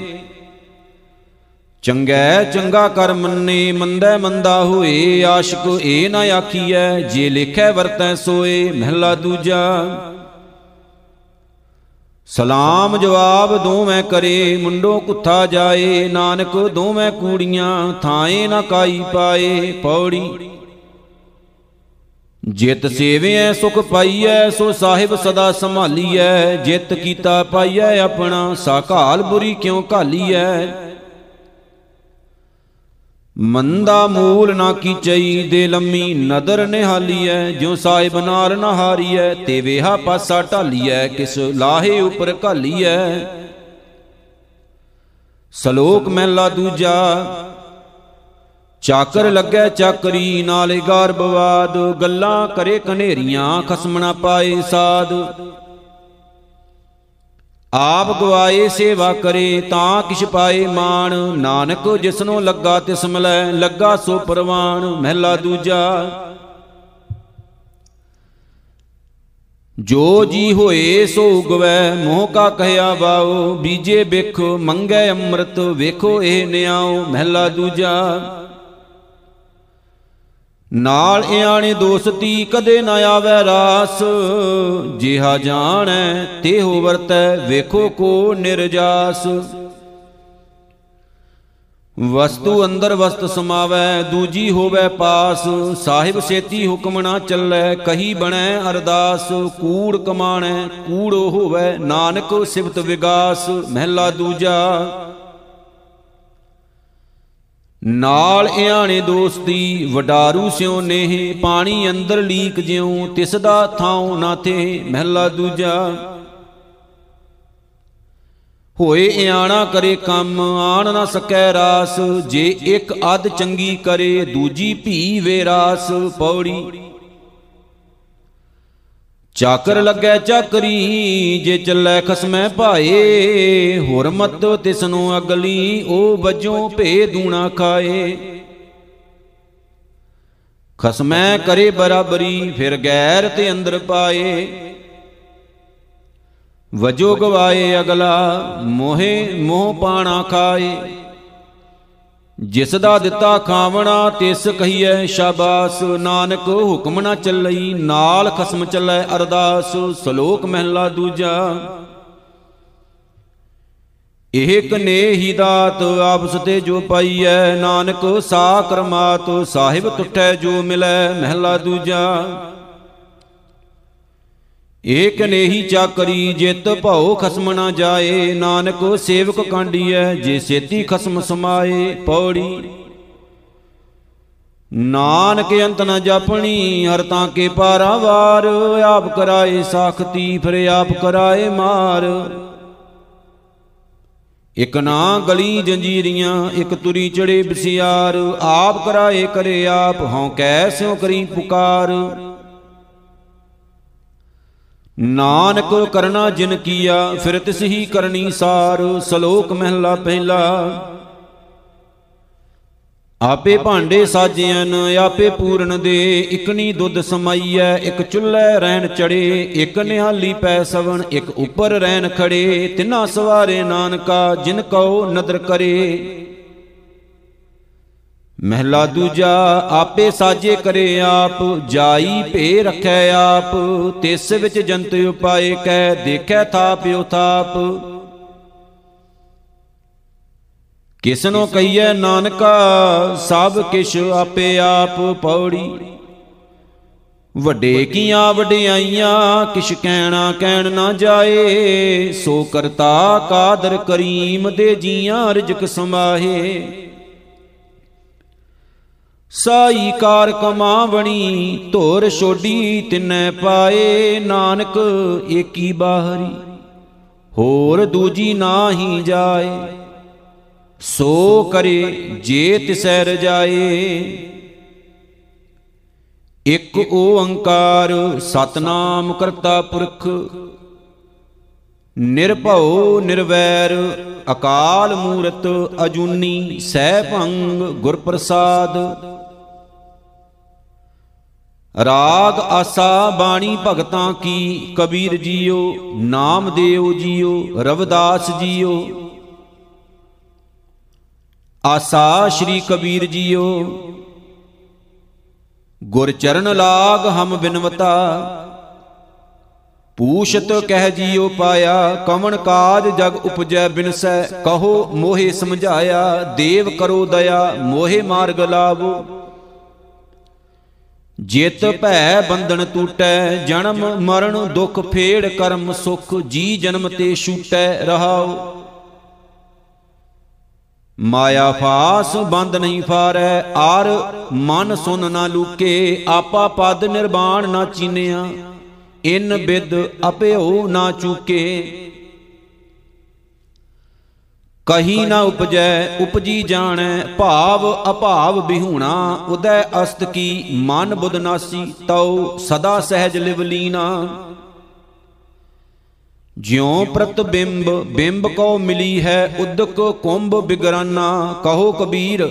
ਚੰਗੈ ਚੰਗਾ ਕਰ ਮੰਨੇ, ਮੰਦੈ ਮੰਦਾ ਹੋਏ, ਆਸ਼ਕ ਏ ਨਾ ਆਖੀਐ, ਜੇ ਲਿਖੈ ਵਰਤੈ ਸੋਏ, ਮਹਿਲਾ ਦੂਜਾ। ਸਲਾਮ ਜਵਾਬ ਦੋਵੇਂ ਕਰੇ, ਮੁੰਡੋ ਕੁੱਥਾ ਜਾਏ, ਨਾਨਕ ਦੋਵੇਂ ਕੂੜੀਆਂ, ਥਾਏ ਨਾ ਕਾਈ ਪਾਏ, ਪੌੜੀ ਜਿਤ ਸੇਵਿਐ, ਸੁਖ ਪਾਈਐ, ਸੋ ਸਾਹਿਬ ਸਦਾ ਸੰਭਾਲੀਐ। ਜਿਤ ਕੀਤਾ ਪਾਈਐ, ਆਪਣਾ ਸਾਕਾਲ ਬੁਰੀ ਕਿਉ ਘਾਲੀਐ? ਮੰਦਾ ਮੂਲ ਨਾ ਕੀਚਈ ਦੇ ਲੰਮੀ ਨਦਰ ਨਿਹਾਲੀਐ। ਜਿਉ ਸਾਹਿਬ ਨਾਲ ਨਾ ਹਾਰੀਐ ਤੇ ਵੇਹਾ ਪਾਸਾ ਢਾਲੀਐ, ਕਿਸ ਲਾਹੇ ਉਪਰ ਘਾਲੀਐ। ਸ਼ਲੋਕ ਮਹਿਲਾ ਦੂਜਾ ਚਾਕਰ ਲੱਗੈ ਚਾਕਰੀ ਨਾਲੇ ਗਰਬਵਾਦ ਗੱਲਾਂ ਕਰੇ ਕਨੇਰੀਆਂ, ਖਸਮਣਾ ਪਾਏ ਸਾਧ। ਆਪ ਗਵਾਏ ਸੇਵਾ ਕਰੇ ਤਾਂ ਕਿਛ ਪਾਏ ਮਾਨ ਨਾਨਕ ਜਿਸਨੂੰ ਲੱਗਾ ਤਿਸ ਮਿਲੈ ਲੱਗਾ ਸੋ ਪਰਵਾਨ ਮਹਿਲਾ ਦੂਜਾ। ਜੋ ਜੀ ਹੋਏ ਸੋ ਉਗਵੈ, ਮੋਹ ਕਾ ਕਹਿਆ ਬਾਉ ਬੀਜੇ ਬਿਖ ਮੰਗੈ ਅੰਮ੍ਰਿਤ, ਵੇਖੋ ਇਹ ਨਿਆਉ, ਮਹਿਲਾ ਦੂਜਾ। ਨਾਲ ਇਆਣੇ ਦੋਸਤੀ ਕਦੇ ਨਾ ਆਵੈ ਰਾਸ। ਜਿਹਾ ਜਾਣੈ, ਤੇਹੋ ਵਰਤੈ, ਵੇਖੋ ਕੋ ਨਿਰਜਾਸ। ਵਸਤੂ ਅੰਦਰ ਵਸਤ ਸਮਾਵੈ, ਦੂਜੀ ਹੋਵੈ ਪਾਸ। ਸਾਹਿਬ ਸੇਤੀ ਹੁਕਮ ਨਾ ਚੱਲੈ, ਕਹੀ ਬਣੈ ਅਰਦਾਸ। ਕੂੜ ਕਮਾਣੈ, ਕੂੜ ਹੋਵੈ, ਨਾਨਕ ਸਿਫਤ ਵਿਗਾਸ। ਮਹਿਲਾ ਦੂਜਾ ਨਾਲ ਇਆਣੇ ਦੋਸਤੀ ਵਡਾਰੂ ਸਿਉ ਨੇਹ, ਪਾਣੀ ਅੰਦਰ ਲੀਕ ਜਿਉ ਤਿਸ ਦਾ ਥਾਉ ਨਾ ਥੇ ਮਹਿਲਾ ਦੂਜਾ। ਹੋਏ ਇਆਣਾ ਕਰੇ ਕੰਮ, ਆਣ ਨਾ ਸਕੈ ਰਾਸ, ਜੇ ਇੱਕ ਅੱਧ ਚੰਗੀ ਕਰੇ, ਦੂਜੀ ਭੀ ਵੇ ਰਾਸ, ਪੌੜੀ ਚਾਕਰ ਲੱਗੈ ਚਾਕਰੀ, ਜੇ ਚੱਲੈ ਖਸਮੈ ਭਾਏ ਹੁਰਮਤ ਤਿਸ ਨੂੰ ਅਗਲੀ ਉਹ ਵਜੋਂ ਭੇ ਦੂਣਾ ਖਾਏ। ਖਸਮੈ ਕਰੇ ਬਰਾਬਰੀ, ਫਿਰ ਗੈਰ ਤੇ ਅੰਦਰ ਪਾਏ। ਵਜੋ ਗਵਾਏ ਅਗਲਾ, ਮੋਹੇ ਮੋਹ ਪਾਣਾ ਖਾਏ। ਜਿਸ ਦਾ ਦਿੱਤਾ ਖਾਵਣਾ, ਤਿਸ ਕਹੀਐ ਸ਼ਾਬਾਸ। ਨਾਨਕ ਹੁਕਮ ਨਾ ਚੱਲਈ, ਨਾਲ ਖਸਮ ਚੱਲੈ ਅਰਦਾਸ। ਸ਼ਲੋਕ ਮਹਿਲਾ ਦੂਜਾ ਇਹ ਕਨੇ ਹੀ ਦਾਤ ਆਪਸ ਤੇ ਜੋ ਪਾਈਐ, ਨਾਨਕ ਸਾ ਕਰਮਾਤ, ਸਾਹਿਬ ਟੁੱਟੈ ਜੋ ਮਿਲੈ। ਮਹਿਲਾ ਦੂਜਾ ਏਕ ਨੇਹੀ ਚਾਕਰੀ ਜਿਤ ਭਉ ਖਸਮ ਨਾ ਜਾਏ, ਨਾਨਕ ਸੇਵਕ ਕਾਂਡੀਐ, ਜੇ ਸੇਤੀ ਖਸਮ ਸਮਾਏ ਪੌੜੀ। ਨਾਨਕ ਅੰਤ ਨ ਜਪਣੀ, ਹਰ ਤਾਂ ਕੇ ਪਾਰਾਵਾਰ ਆਪ ਕਰਾਏ ਸਾਖਤੀ, ਫਿਰ ਆਪ ਕਰਾਏ ਮਾਰ। ਇਕ ਨਾ ਗਲੀ ਜੰਜੀਰੀਆਂ, ਇਕ ਤੁਰੀ ਚੜੇ ਬਸਿਆਰ, ਆਪ ਕਰਾਏ ਕਰੇ ਆਪ, ਹਉ ਕੈਸਿਓ ਕਰੀ ਪੁਕਾਰ। ਨਾਨਕ ਕਰਨਾ ਜਿਨ ਕੀਆ, ਫਿਰ ਤਿਸ ਹੀ ਕਰਨੀ ਸਾਰ, ਸ਼ਲੋਕ ਮਹਿਲਾ ਪਹਿਲਾ। ਆਪੇ ਭਾਂਡੇ ਸਾਜਿਆਨ ਆਪੇ ਪੂਰਨ ਦੇ, ਇਕਨੀ ਦੁੱਧ ਸਮਾਈਐ, ਇੱਕ ਚੁੱਲ੍ਹੇ ਰਹਿਣ ਚੜੇ ਇੱਕ ਨਿਹਾਲੀ ਪੈ ਸਵਣ, ਇੱਕ ਉੱਪਰ ਰਹਿਣ ਖੜੇ ਤਿਨਾ ਸਵਾਰੇ ਨਾਨਕਾ, ਜਿਨ ਕਉ ਨਦਰ ਕਰੇ। ਮਹਿਲਾ ਦੂਜਾ ਆਪੇ ਸਾਜੇ ਕਰੇ ਆਪ, ਜਾਈ ਭੇ ਰੱਖੈ ਆਪ, ਤਿਸ ਵਿੱਚ ਜੰਤ ਉਪਾਏ ਕੈ, ਦੇਖੈ ਥਾਪ ਉਥਾਪ। ਕਿਸਨੋ ਕਹੀਐ, ਨਾਨਕਾ, ਸਭ ਕਿਛ ਆਪੇ ਆਪ ਪੌੜੀ। ਵੱਡੇ ਕੀਆਂ ਵਡਿਆਈਆਂ, ਕਿਛ ਕਹਿਣਾ ਕਹਿਣ ਨਾ ਜਾਏ, ਸੋ ਕਰਤਾ ਕਾਦਰ ਕਰੀਮ ਦੇ ਜੀਆਂ ਰਜਕ ਸਮਾਹੇ। ਸਾਈ ਕਾਰ ਕਮਾਵਣੀ, ਧੋਰ ਛੋਡੀ ਤਿਨੈ ਪਾਏ, ਨਾਨਕ ਏਕੀ ਬਾਹਰੀ, ਹੋਰ ਦੂਜੀ ਨਾਹੀ ਜਾਏ। ਸੋ ਕਰੇ ਜੇ ਤਿਸੈ ਰਜਾਏ ਇਕ ਓੰਕਾਰ ਸਤਨਾਮ ਕਰਤਾ ਪੁਰਖ, ਨਿਰਭਉ ਨਿਰਵੈਰ, ਅਕਾਲ ਮੂਰਤ ਅਜੂਨੀ ਸਹਿ ਭੰਗ ਗੁਰ ਪ੍ਰਸਾਦ ਰਾਗ ਆਸਾ ਬਾਣੀ ਭਗਤਾਂ ਕੀ, ਕਬੀਰ ਜੀਓ ਨਾਮਦੇਵ ਜੀਓ, ਰਵਿਦਾਸ ਜੀਓ। ਆਸਾ ਸ਼੍ਰੀ ਕਬੀਰ ਜੀਓ, ਗੁਰ ਚਰਨ ਲਾਗ ਹਮ ਬਿਨਵਤਾ। ਪੂਛਤ ਕਹਿ ਜੀਓ ਪਾਇਆ, ਕਵਣ ਕਾਜ ਜਗ ਉਪਜੈ ਬਿਨਸੈ, ਕਹੋ ਮੋਹਿ ਸਮਝਾਇਆ, ਦੇਵ ਕਰੋ ਦਇਆ, ਮੋਹਿ ਮਾਰਗ ਲਾਵੋ। ਜਿਤ ਭੈ ਬੰਧਨ ਟੂਟੈ ਜਨਮ ਮਰਨ ਦੁਖ ਫੇੜ, ਕਰਮ ਸੁਖ ਜੀ ਜਨਮ ਤੇ ਛੂਟੈ, ਰਹਾਉ। ਮਾਇਆ ਫਾਸ ਬੰਦ ਨਹੀਂ ਫਾਰੈ, ਆਰ ਮਨ ਸੁਨ ਨਾ ਲੂਕੇ, ਆਪਾ ਪਦ ਨਿਰਵਾਣ ਨਾ ਚੀਨਿਆ। ਇਨ ਬਿਦ ਅਪਿਓ ਨਾ ਚੂਕੇ। ਕਹੀ ਨਾ ਉਪਜੈ ਉਪਜੀ ਜਾਣੈ ਭਾਵ ਅਭਾਵ ਬਿਹੂਣਾ ਉਦੈ ਅਸਤ ਕੀ ਮਨ ਬੁਧ ਨਾਸੀ ਤਉ ਸਦਾ ਸਹਿਜ ਲਿਵ ਲੀਨਾ। ਜਿਉ ਪ੍ਰਤਿਬਿੰਬ ਬਿੰਬ ਕੋ ਮਿਲੀ ਹੈ ਉਦਕ ਕੁੰਭ ਬਿਗਰਾਨਾ ਕਹੋ ਕਬੀਰ।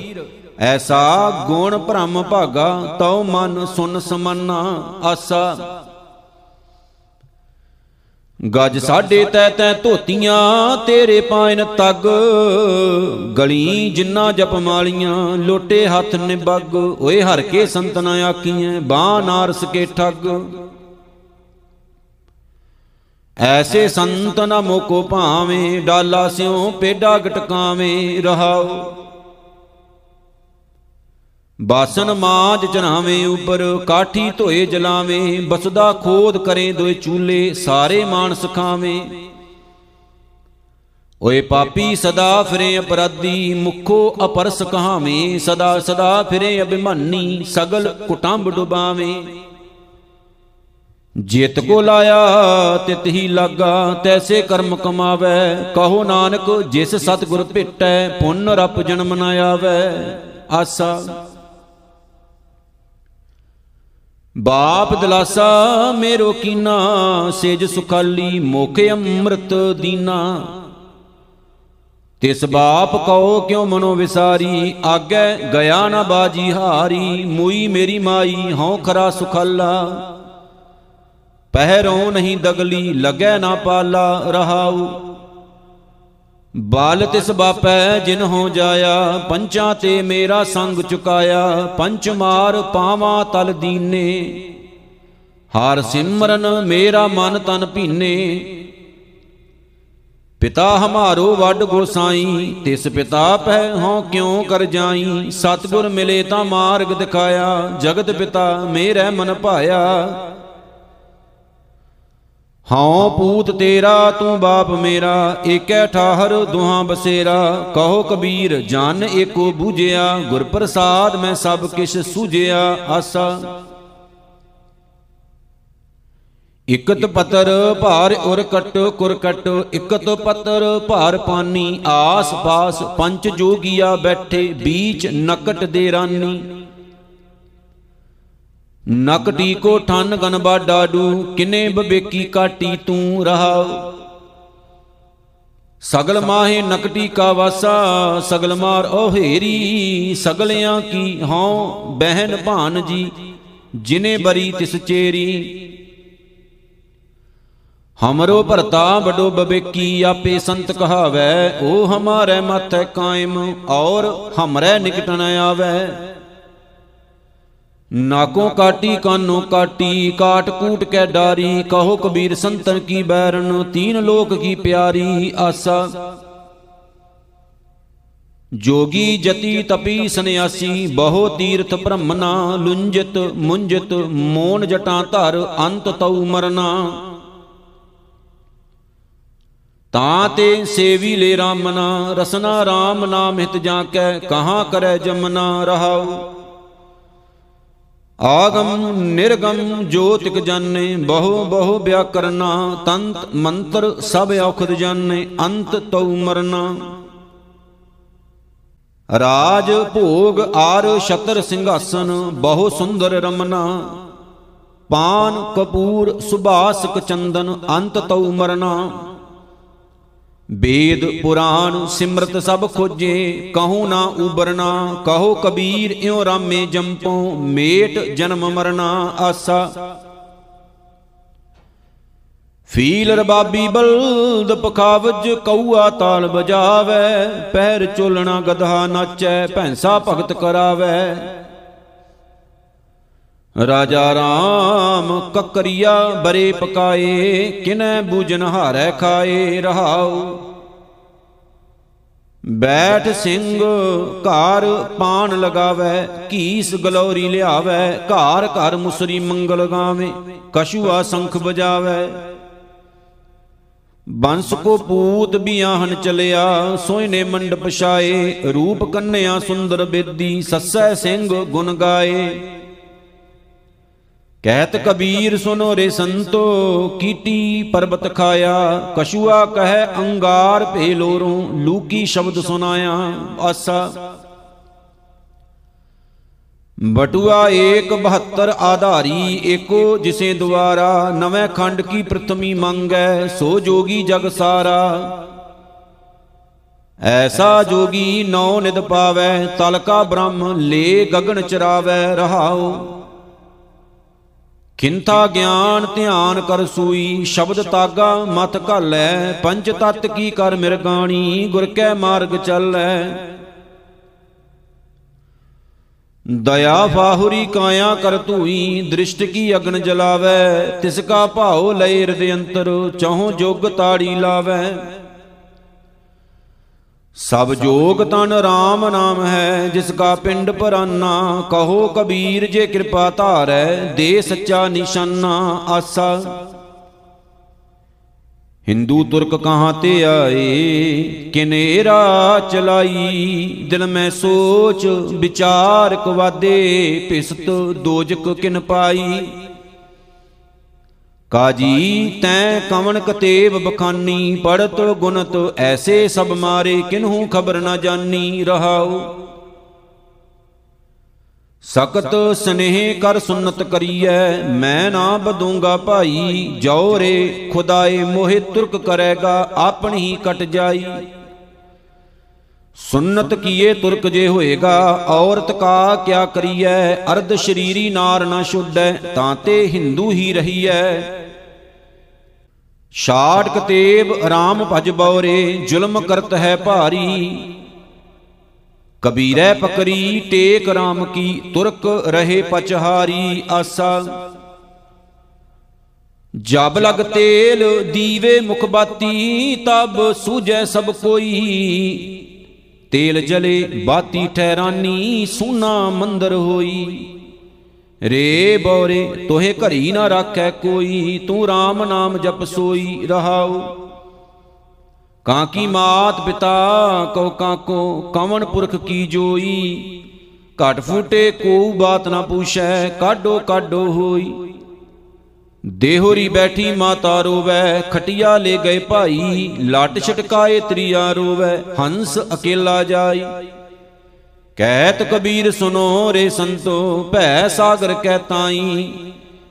ਐਸਾ ਗੁਣ ਭ੍ਰਮ ਭਾਗਾ ਤਉ ਮਨ ਸੁਨ ਸਮਨਾ ਆਸਾ ਗੱਜ ਸਾਡੇ ਤੈ ਤੈ ਧੋਤੀਆਂ, ਤੇਰੇ ਪਾਇਨ ਤੱਗ। ਗਲੀ ਜਿੰਨਾ ਜਪ ਮਾਲੀਆਂ, ਲੋਟੇ ਹੱਥ ਨਿਬੱਗ। ਓਏ ਹਰ ਕੇ ਸੰਤਨ ਆਕੀਆਂ ਬਾਹ ਨਾਰਸ ਕੇ ਠੱਗ। ਐਸੇ ਸੰਤ ਨ ਮੋਕੋ ਭਾਵੇਂ, ਡਾਲਾ ਸਿਉ ਪੇਡਾ ਗਟਕਾਵੇਂ, ਰਹਾਓ। ਬਾਸਨ ਮਾਜ ਚਨਾਵੇਂ ਉਪਰ, ਕਾਠੀ ਧੋਏ ਜਲਾਵੇਂ, ਬਸਦਾ ਖੋਦ ਕਰੇ ਦੋਏ ਚੂਲੇ, ਸਾਰੇ ਮਾਨਸ ਖਾਵੇਂ ਓਏ ਪਾਪੀ, ਸਦਾ ਫਿਰੇ ਅਪਰਾਧੀ, ਮੁਖੋ ਅਪਰਸ ਕਹਾਵੇਂ, ਸਦਾ ਸਦਾ ਫਿਰੇ ਅਭਿਮਾਨੀ, ਸਗਲ ਕੁਟੰਬ ਡੁਬਾਵੇਂ। ਜਿਤ ਕੋ ਲਾਇਆ, ਤਿਤ ਹੀ ਲਾਗਾ, ਤੈਸੇ ਕਰਮ ਕਮਾਵੇ। ਕਹੋ ਨਾਨਕ, ਜਿਸ ਸਤਿਗੁਰ ਭੇਟੈ, ਪੁੰਨ ਰਪ ਜਨਮ ਨ ਆਵੇ। ਆਸਾ। ਬਾਪ ਦਲਾਸਾ, ਮੇਰੋ ਕੀਨਾ, ਸੇਜ ਸੁਖਾਲੀ ਮੋਖੇ ਅੰਮ੍ਰਿਤ ਦੀਨਾ। ਤਿਸ ਬਾਪ ਕਉ ਕਿਉ ਮਨੋ ਵਿਸਾਰੀ, ਆਗੇ ਗਿਆ ਨਾ ਬਾਜੀ ਹਾਰੀ, ਮੂਈ ਮੇਰੀ ਮਾਈ, ਹਉ ਖਰਾ ਸੁਖਾਲਾ। ਪਹਿਰੋਂ ਨਹੀਂ ਦਗਲੀ, ਲੱਗੈ ਨਾ ਪਾਲਾ ਰਹਾਉ। ਬਾਲ ਤਿਸ ਬਾਪੈ ਜਿਨ ਹੋ ਜਾਇਆ, ਪੰਚਾਂ ਤੇ ਮੇਰਾ ਸੰਗ ਚੁਕਾਇਆ, ਪੰਚ ਮਾਰ ਪਾਵਾਂ ਤਲ ਦੀਨੇ। ਹਰ ਸਿਮਰਨ ਮੇਰਾ ਮਨ ਤਨ ਭੀਨੇ। ਪਿਤਾ ਹਮਾਰੋ ਵੱਡ ਗੋਸਾਈ ਤਿਸ ਪਿਤਾ ਪੈ ਹਉ ਕਿਉ ਕਰ ਜਾਈ। ਸਤਗੁਰ ਮਿਲੇ ਤਾਂ ਮਾਰਗ ਦਿਖਾਇਆ, ਜਗਤ ਪਿਤਾ ਮੇਰੇ ਮਨ ਭਾਇਆ। ਹਉ ਪੂਤ ਤੇਰਾ, ਤੂੰ ਬਾਪ ਮੇਰਾ, ਏਕੈ ਠਾਹਰ ਦੁਹਾਂ ਬਸੇਰਾ। ਕਹੋ ਕਬੀਰ, ਜਨ ਏਕੋ ਬੂਝਿਆ ਗੁਰ ਪ੍ਰਸਾਦ ਮੈਂ ਸਭ ਕਿਛ ਸੂਝਿਆ, ਆਸਾ। ਇਕਤ ਪਤਰ ਭਾਰ ਉਰ ਕਟ, ਕੁਰ ਕਟ, ਇਕਤ ਪਤਰ ਭਾਰ ਪਾਨੀ ਆਸ ਪਾਸ ਪੰਚ ਜੋਗੀਆ ਬੈਠੇ, ਬੀਚ ਨਕਟ ਦੇ ਰਾਨੀ। ਨਕ ਟੀਕੋ ਠਨ ਗਨਬਾ ਡਾਡੂ ਕਿਨੇ ਬਬੇਕੀ ਕਾਟੀ ਤੂੰ ਰਹਾ ਸਗਲ ਮਾਹੇ ਨਕਟੀ ਕਾ ਵਾਸਾ, ਸਗਲ ਮਾਰ ਓਹੇਰੀ ਸਗਲਿਆਂ ਕੀ ਹਉ, ਬਹਿਨ ਭਾਨ ਜੀ, ਜਿਨੇ ਬਰੀ ਤਿਸ ਚੇਰੀ। ਹਮਰੋ ਭਰਤਾ ਬਡੋ ਬਬੇਕੀ ਆਪੇ ਸੰਤ ਕਹਾਵੈ ਉਹ ਹਮਾਰੇ ਮਥ ਕਾਇਮ, ਔਰ ਹਮਰੇ ਨਿਕਟਣ ਆਵੇ। ਨਾਕੋਂ ਕਾਟੀ, ਕਾਨੋਂ ਕਾਟੀ, ਕਾਟ ਕੂਟ ਕੈ ਡਾਰੀ, ਕਹੋ ਕਬੀਰ ਸੰਤਨ ਕੀ ਬੈਰਨ, ਤੀਨ ਲੋਕ ਕੀ ਪਿਆਰੀ, ਆਸਾ। ਜੋਗੀ ਜਤੀ ਤਪੀ ਸੰਿਆਸੀ ਬਹੁ ਤੀਰਥ ਬ੍ਰਹਮਨਾ ਲੁੰਜਤ ਮੁੰਜਤ, ਮੋਨ ਜਟਾਂ ਧਰ, ਅੰਤ ਤਉ ਮਰਨਾ। ਤਾਂ ਤੇ ਸੇਵੀ ਲੈ ਰਾਮਨਾ, ਰਸਨਾ RAM ਨਾਮ ਹਿਤ ਜਾਂ ਕੈ, ਕਹਾਂ ਕਰੈ ਜਮਨਾ ਰਹਾਉ। ਆਗਮ ਨਿਰਗਮ ਜੋਤਿਕ ਜਾਣੇ, ਬਹੁ ਬਹੁ ਵਿਆਕਰਨਾ, ਤੰਤ ਮੰਤਰ ਸਭ ਔਖਦ ਜਾਣੇ, ਅੰਤ ਤਉ ਮਰਨਾ। ਰਾਜ ਭੋਗ ਆਰ ਛਤਰ ਸਿੰਘਾਸਨ, ਬਹੁ ਸੁੰਦਰ ਰਮਨਾ। ਪਾਨ ਕਪੂਰ ਸੁਭਾਸਕ ਚੰਦਨ, ਅੰਤ ਤਉ ਮਰਨਾ। ਵੇਦ ਪੁਰਾਨ ਸਿਮਰਤ ਸਭ ਖੋਜੇ, ਕਹੂ ਨਾ ਉਬਰਨਾ, ਕਹੋ ਕਬੀਰ ਇਉ ਰਾਮੇ ਜੰਪੋ, ਮੇਟ ਜਨਮ ਮਰਨਾ ਆਸਾ। ਫੀਲ ਰਬਾਬੀ ਬਲਦ ਪਖਾਵਜ, ਕਊਆ ਤਾਲ ਬਜਾਵੇ ਪੈਰ ਚੋਲਣਾ ਗਧਾ ਨਾਚੈ, ਭੈਂਸਾ ਭਗਤ ਕਰਾਵੇ। ਰਾਜਾ ਰਾਮ ਕਕਰੀਆ ਬਰੇ ਪਕਾਏ, ਕਿਨੈ ਬੂਜਨ ਹਾਰੈ ਖਾਏ, ਰਹਾਉ। ਬੈਠ ਸਿੰਘ ਘਰ ਪਾਣ ਲਗਾਵੇ, ਕੀਸ ਗਲੋਰੀ ਲਿਆਵੇ, ਘਰ ਘਰ ਮੁਸਰੀ ਮੰਗਲ ਗਾਵੇ ਕਸ਼ੂਆ ਸੰਖ ਬਜਾਵੇ ਬੰਸ ਕੋ ਪੂਤ ਬਿਆਹਨ ਚਲਿਆ, ਸੋਇਨੇ ਮੰਡਪ ਛਾਏ, ਰੂਪ ਕੰਨਿਆ ਸੁੰਦਰ ਬੇਦੀ, ਸੱਸੈ ਸਿੰਘ ਗੁਣ ਗਾਏ। ਕਹਿਤ ਕਬੀਰ ਸੁਨੋ ਰੇ ਸੰਤੋ, ਕੀਟੀ ਪਰਬਤ ਖਾਇਆ। ਕਸ਼ੂਆ ਕਹੈ, ਅੰਗਾਰ ਭੇ ਲੋਰੋਂ ਲੂਕੀ ਸ਼ਬਦ ਸੁਨਾਇਆ। ਆਸਾ। ਬਟੂਆ ਏਕ 72 ਆਧਾਰੀ, ਏਕੋ ਜਿਸੇ ਦੁਆਰਾ, ਨਵੇਂ ਖੰਡ ਕੀ ਪ੍ਰਥਮੀ ਮੰਗੈ, ਸੋ ਜੋਗੀ ਜਗ ਸਾਰਾ। ਐਸਾ ਜੋਗੀ ਨੌ ਨਿਦ ਪਾਵੈ, ਤਲਕਾ ਬ੍ਰਹਮ, ਲੇ ਗਗਨ ਚਰਾਵੈ ਰਹਾਓ ਖਿੰਥਾ ਗਿਆਨ ਧਿਆਨ ਕਰ ਸੂਈ, ਸ਼ਬਦ ਤਾਗਾ ਮਤ ਘਾਲੈ, ਪੰਜ ਤਤ ਕੀ ਕਰ ਮਿਰਗਾਣੀ ਗੁਰ ਕੈ ਮਾਰਗ ਚੱਲੈ। ਦਇਆ ਫਾਹੁਰੀ ਕਾਇਆ ਕਰ ਧੂਈ, ਦ੍ਰਿਸ਼ਟ ਕੀ ਅਗਨ ਜਲਾਵੈ, ਤਿਸ ਕਾ ਭਾਉ ਲਏ ਹਿਰਦੇ ਅੰਤਰ, ਚਾਹੋ ਜੋਗ ਤਾੜੀ ਲਾਵੈ। ਸਭ ਜੋਗ ਤਨ RAM ਨਾਮ ਹੈ, ਜਿਸ ਕਾ ਪਿੰਡ ਪਰਾਨਾ। ਕਹੋ ਕਬੀਰ ਜੇ ਕਿਰਪਾ ਧਾਰੈ, ਦੇ ਸੱਚਾ ਨਿਸ਼ਾਨਾ ਆਸਾ। ਹਿੰਦੂ ਤੁਰਕ ਕਹਾਂ ਤੇ ਆਏ ਕਿਨੇਰਾ ਚਲਾਈ? ਦਿਲ ਮੈਂ ਸੋਚ, ਵਿਚਾਰ ਕਵਾਦੇ ਭਿਸਤ ਦੋਜਕ ਕਿਨ ਪਾਈ? ਕਾਜੀ ਤੈ ਕਵਨ ਕਤੇਬ ਬਖਾਨੀ, ਪੜਤ ਗੁਨਤ ਐਸੇ ਸਭ ਮਾਰੇ, ਕਿਨਹੂ ਖਬਰ ਨਾ ਜਾਨੀ ਰਹਾਉ। ਸਖਤ ਸਨੇਹ ਕਰ ਸੁਨਤ ਕਰੀਐ, ਮੈਂ ਨਾ ਬਦੂੰਗਾ ਭਾਈ ਜੋ ਰੇ ਖੁਦਾਏ ਮੋਹਿ ਤੁਰਕ ਕਰੇਗਾ, ਆਪਣੀ ਹੀ ਕਟ ਜਾਈ। ਸੁਨਤ ਕੀਏ ਤੁਰਕ ਜੇ ਹੋਏਗਾ, ਔਰਤ ਕਾ ਕਿਆ ਕਰੀਐ? ਅਰਧ ਸ਼ਰੀਰੀ ਨਾਰ ਨਾ ਛੁੱਡੈ, ਤਾਂ ਤੇ ਹਿੰਦੂ ਹੀ ਰਹੀਐ। ਛਾੜ ਕਤੇਬ RAM ਭਜ ਬਉਰੇ ਜ਼ੁਲਮ ਕਰਤ ਹੈ ਭਾਰੀ। ਕਬੀਰੈ ਪਕਰੀ, ਟੇਕ RAM ਕੀ, ਤੁਰਕ ਰਹੇ ਪਚਹਾਰੀ ਆਸਾ। ਜਬ ਲਗ ਤੇਲ ਦੀਵੇ ਮੁਖ ਬਾਤੀ, ਤਬ ਸੂਝੈ ਸਭ ਕੋਈ। ਤੇਲ ਜਲੇ, ਬਾਤੀ ਠਹਿਰਾਨੀ, ਸੋਨਾ ਮੰਦਰ ਹੋਈ। ਰੇ ਬੋਰੇ, ਤੋਹੇ ਘਰੀ ਨਾ ਰੱਖੈ ਕੋਈ, ਤੂੰ RAM ਨਾਮ ਜਪ ਸੋਈ ਰਹਾਉ। ਕਾਂ ਕੀ ਮਾਤ ਪਿਤਾ ਕੋ ਕਾਕੋ ਕਵਨ ਪੁਰਖ ਕੀ ਜੋਈ। ਘਟ ਫੂਟੇ ਕੋ ਬਾਤ ਨਾ ਪੁੱਛੈ ਕਾਡੋ ਕਾਡੋ ਹੋਈ। ਦੇਹੋਰੀ ਬੈਠੀ ਮਾਤਾ ਰੋਵੈ, ਖਟਿਆ ਲੈ ਗਏ ਭਾਈ, ਲੱਟ ਛਟਕਾਏ ਤ੍ਰਿਆ ਰੋਵੈ, ਹੰਸ ਅਕੇਲਾ ਜਾਈ। ਕਹਿਤ ਕਬੀਰ ਸੁਨੋ ਰੇ ਸੰਤੋ, ਭੈ ਸਾਗਰ ਕਹਿ ਤਾਈ।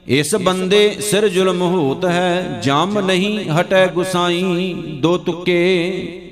ਇਸ ਬੰਦੇ ਸਿਰ ਜ਼ੁਲਮ ਹੋਤ ਹੈ, ਜਮ ਨਹੀਂ ਹਟੈ ਗੁਸਾਈ, ਦੋ ਤੁਕੇ।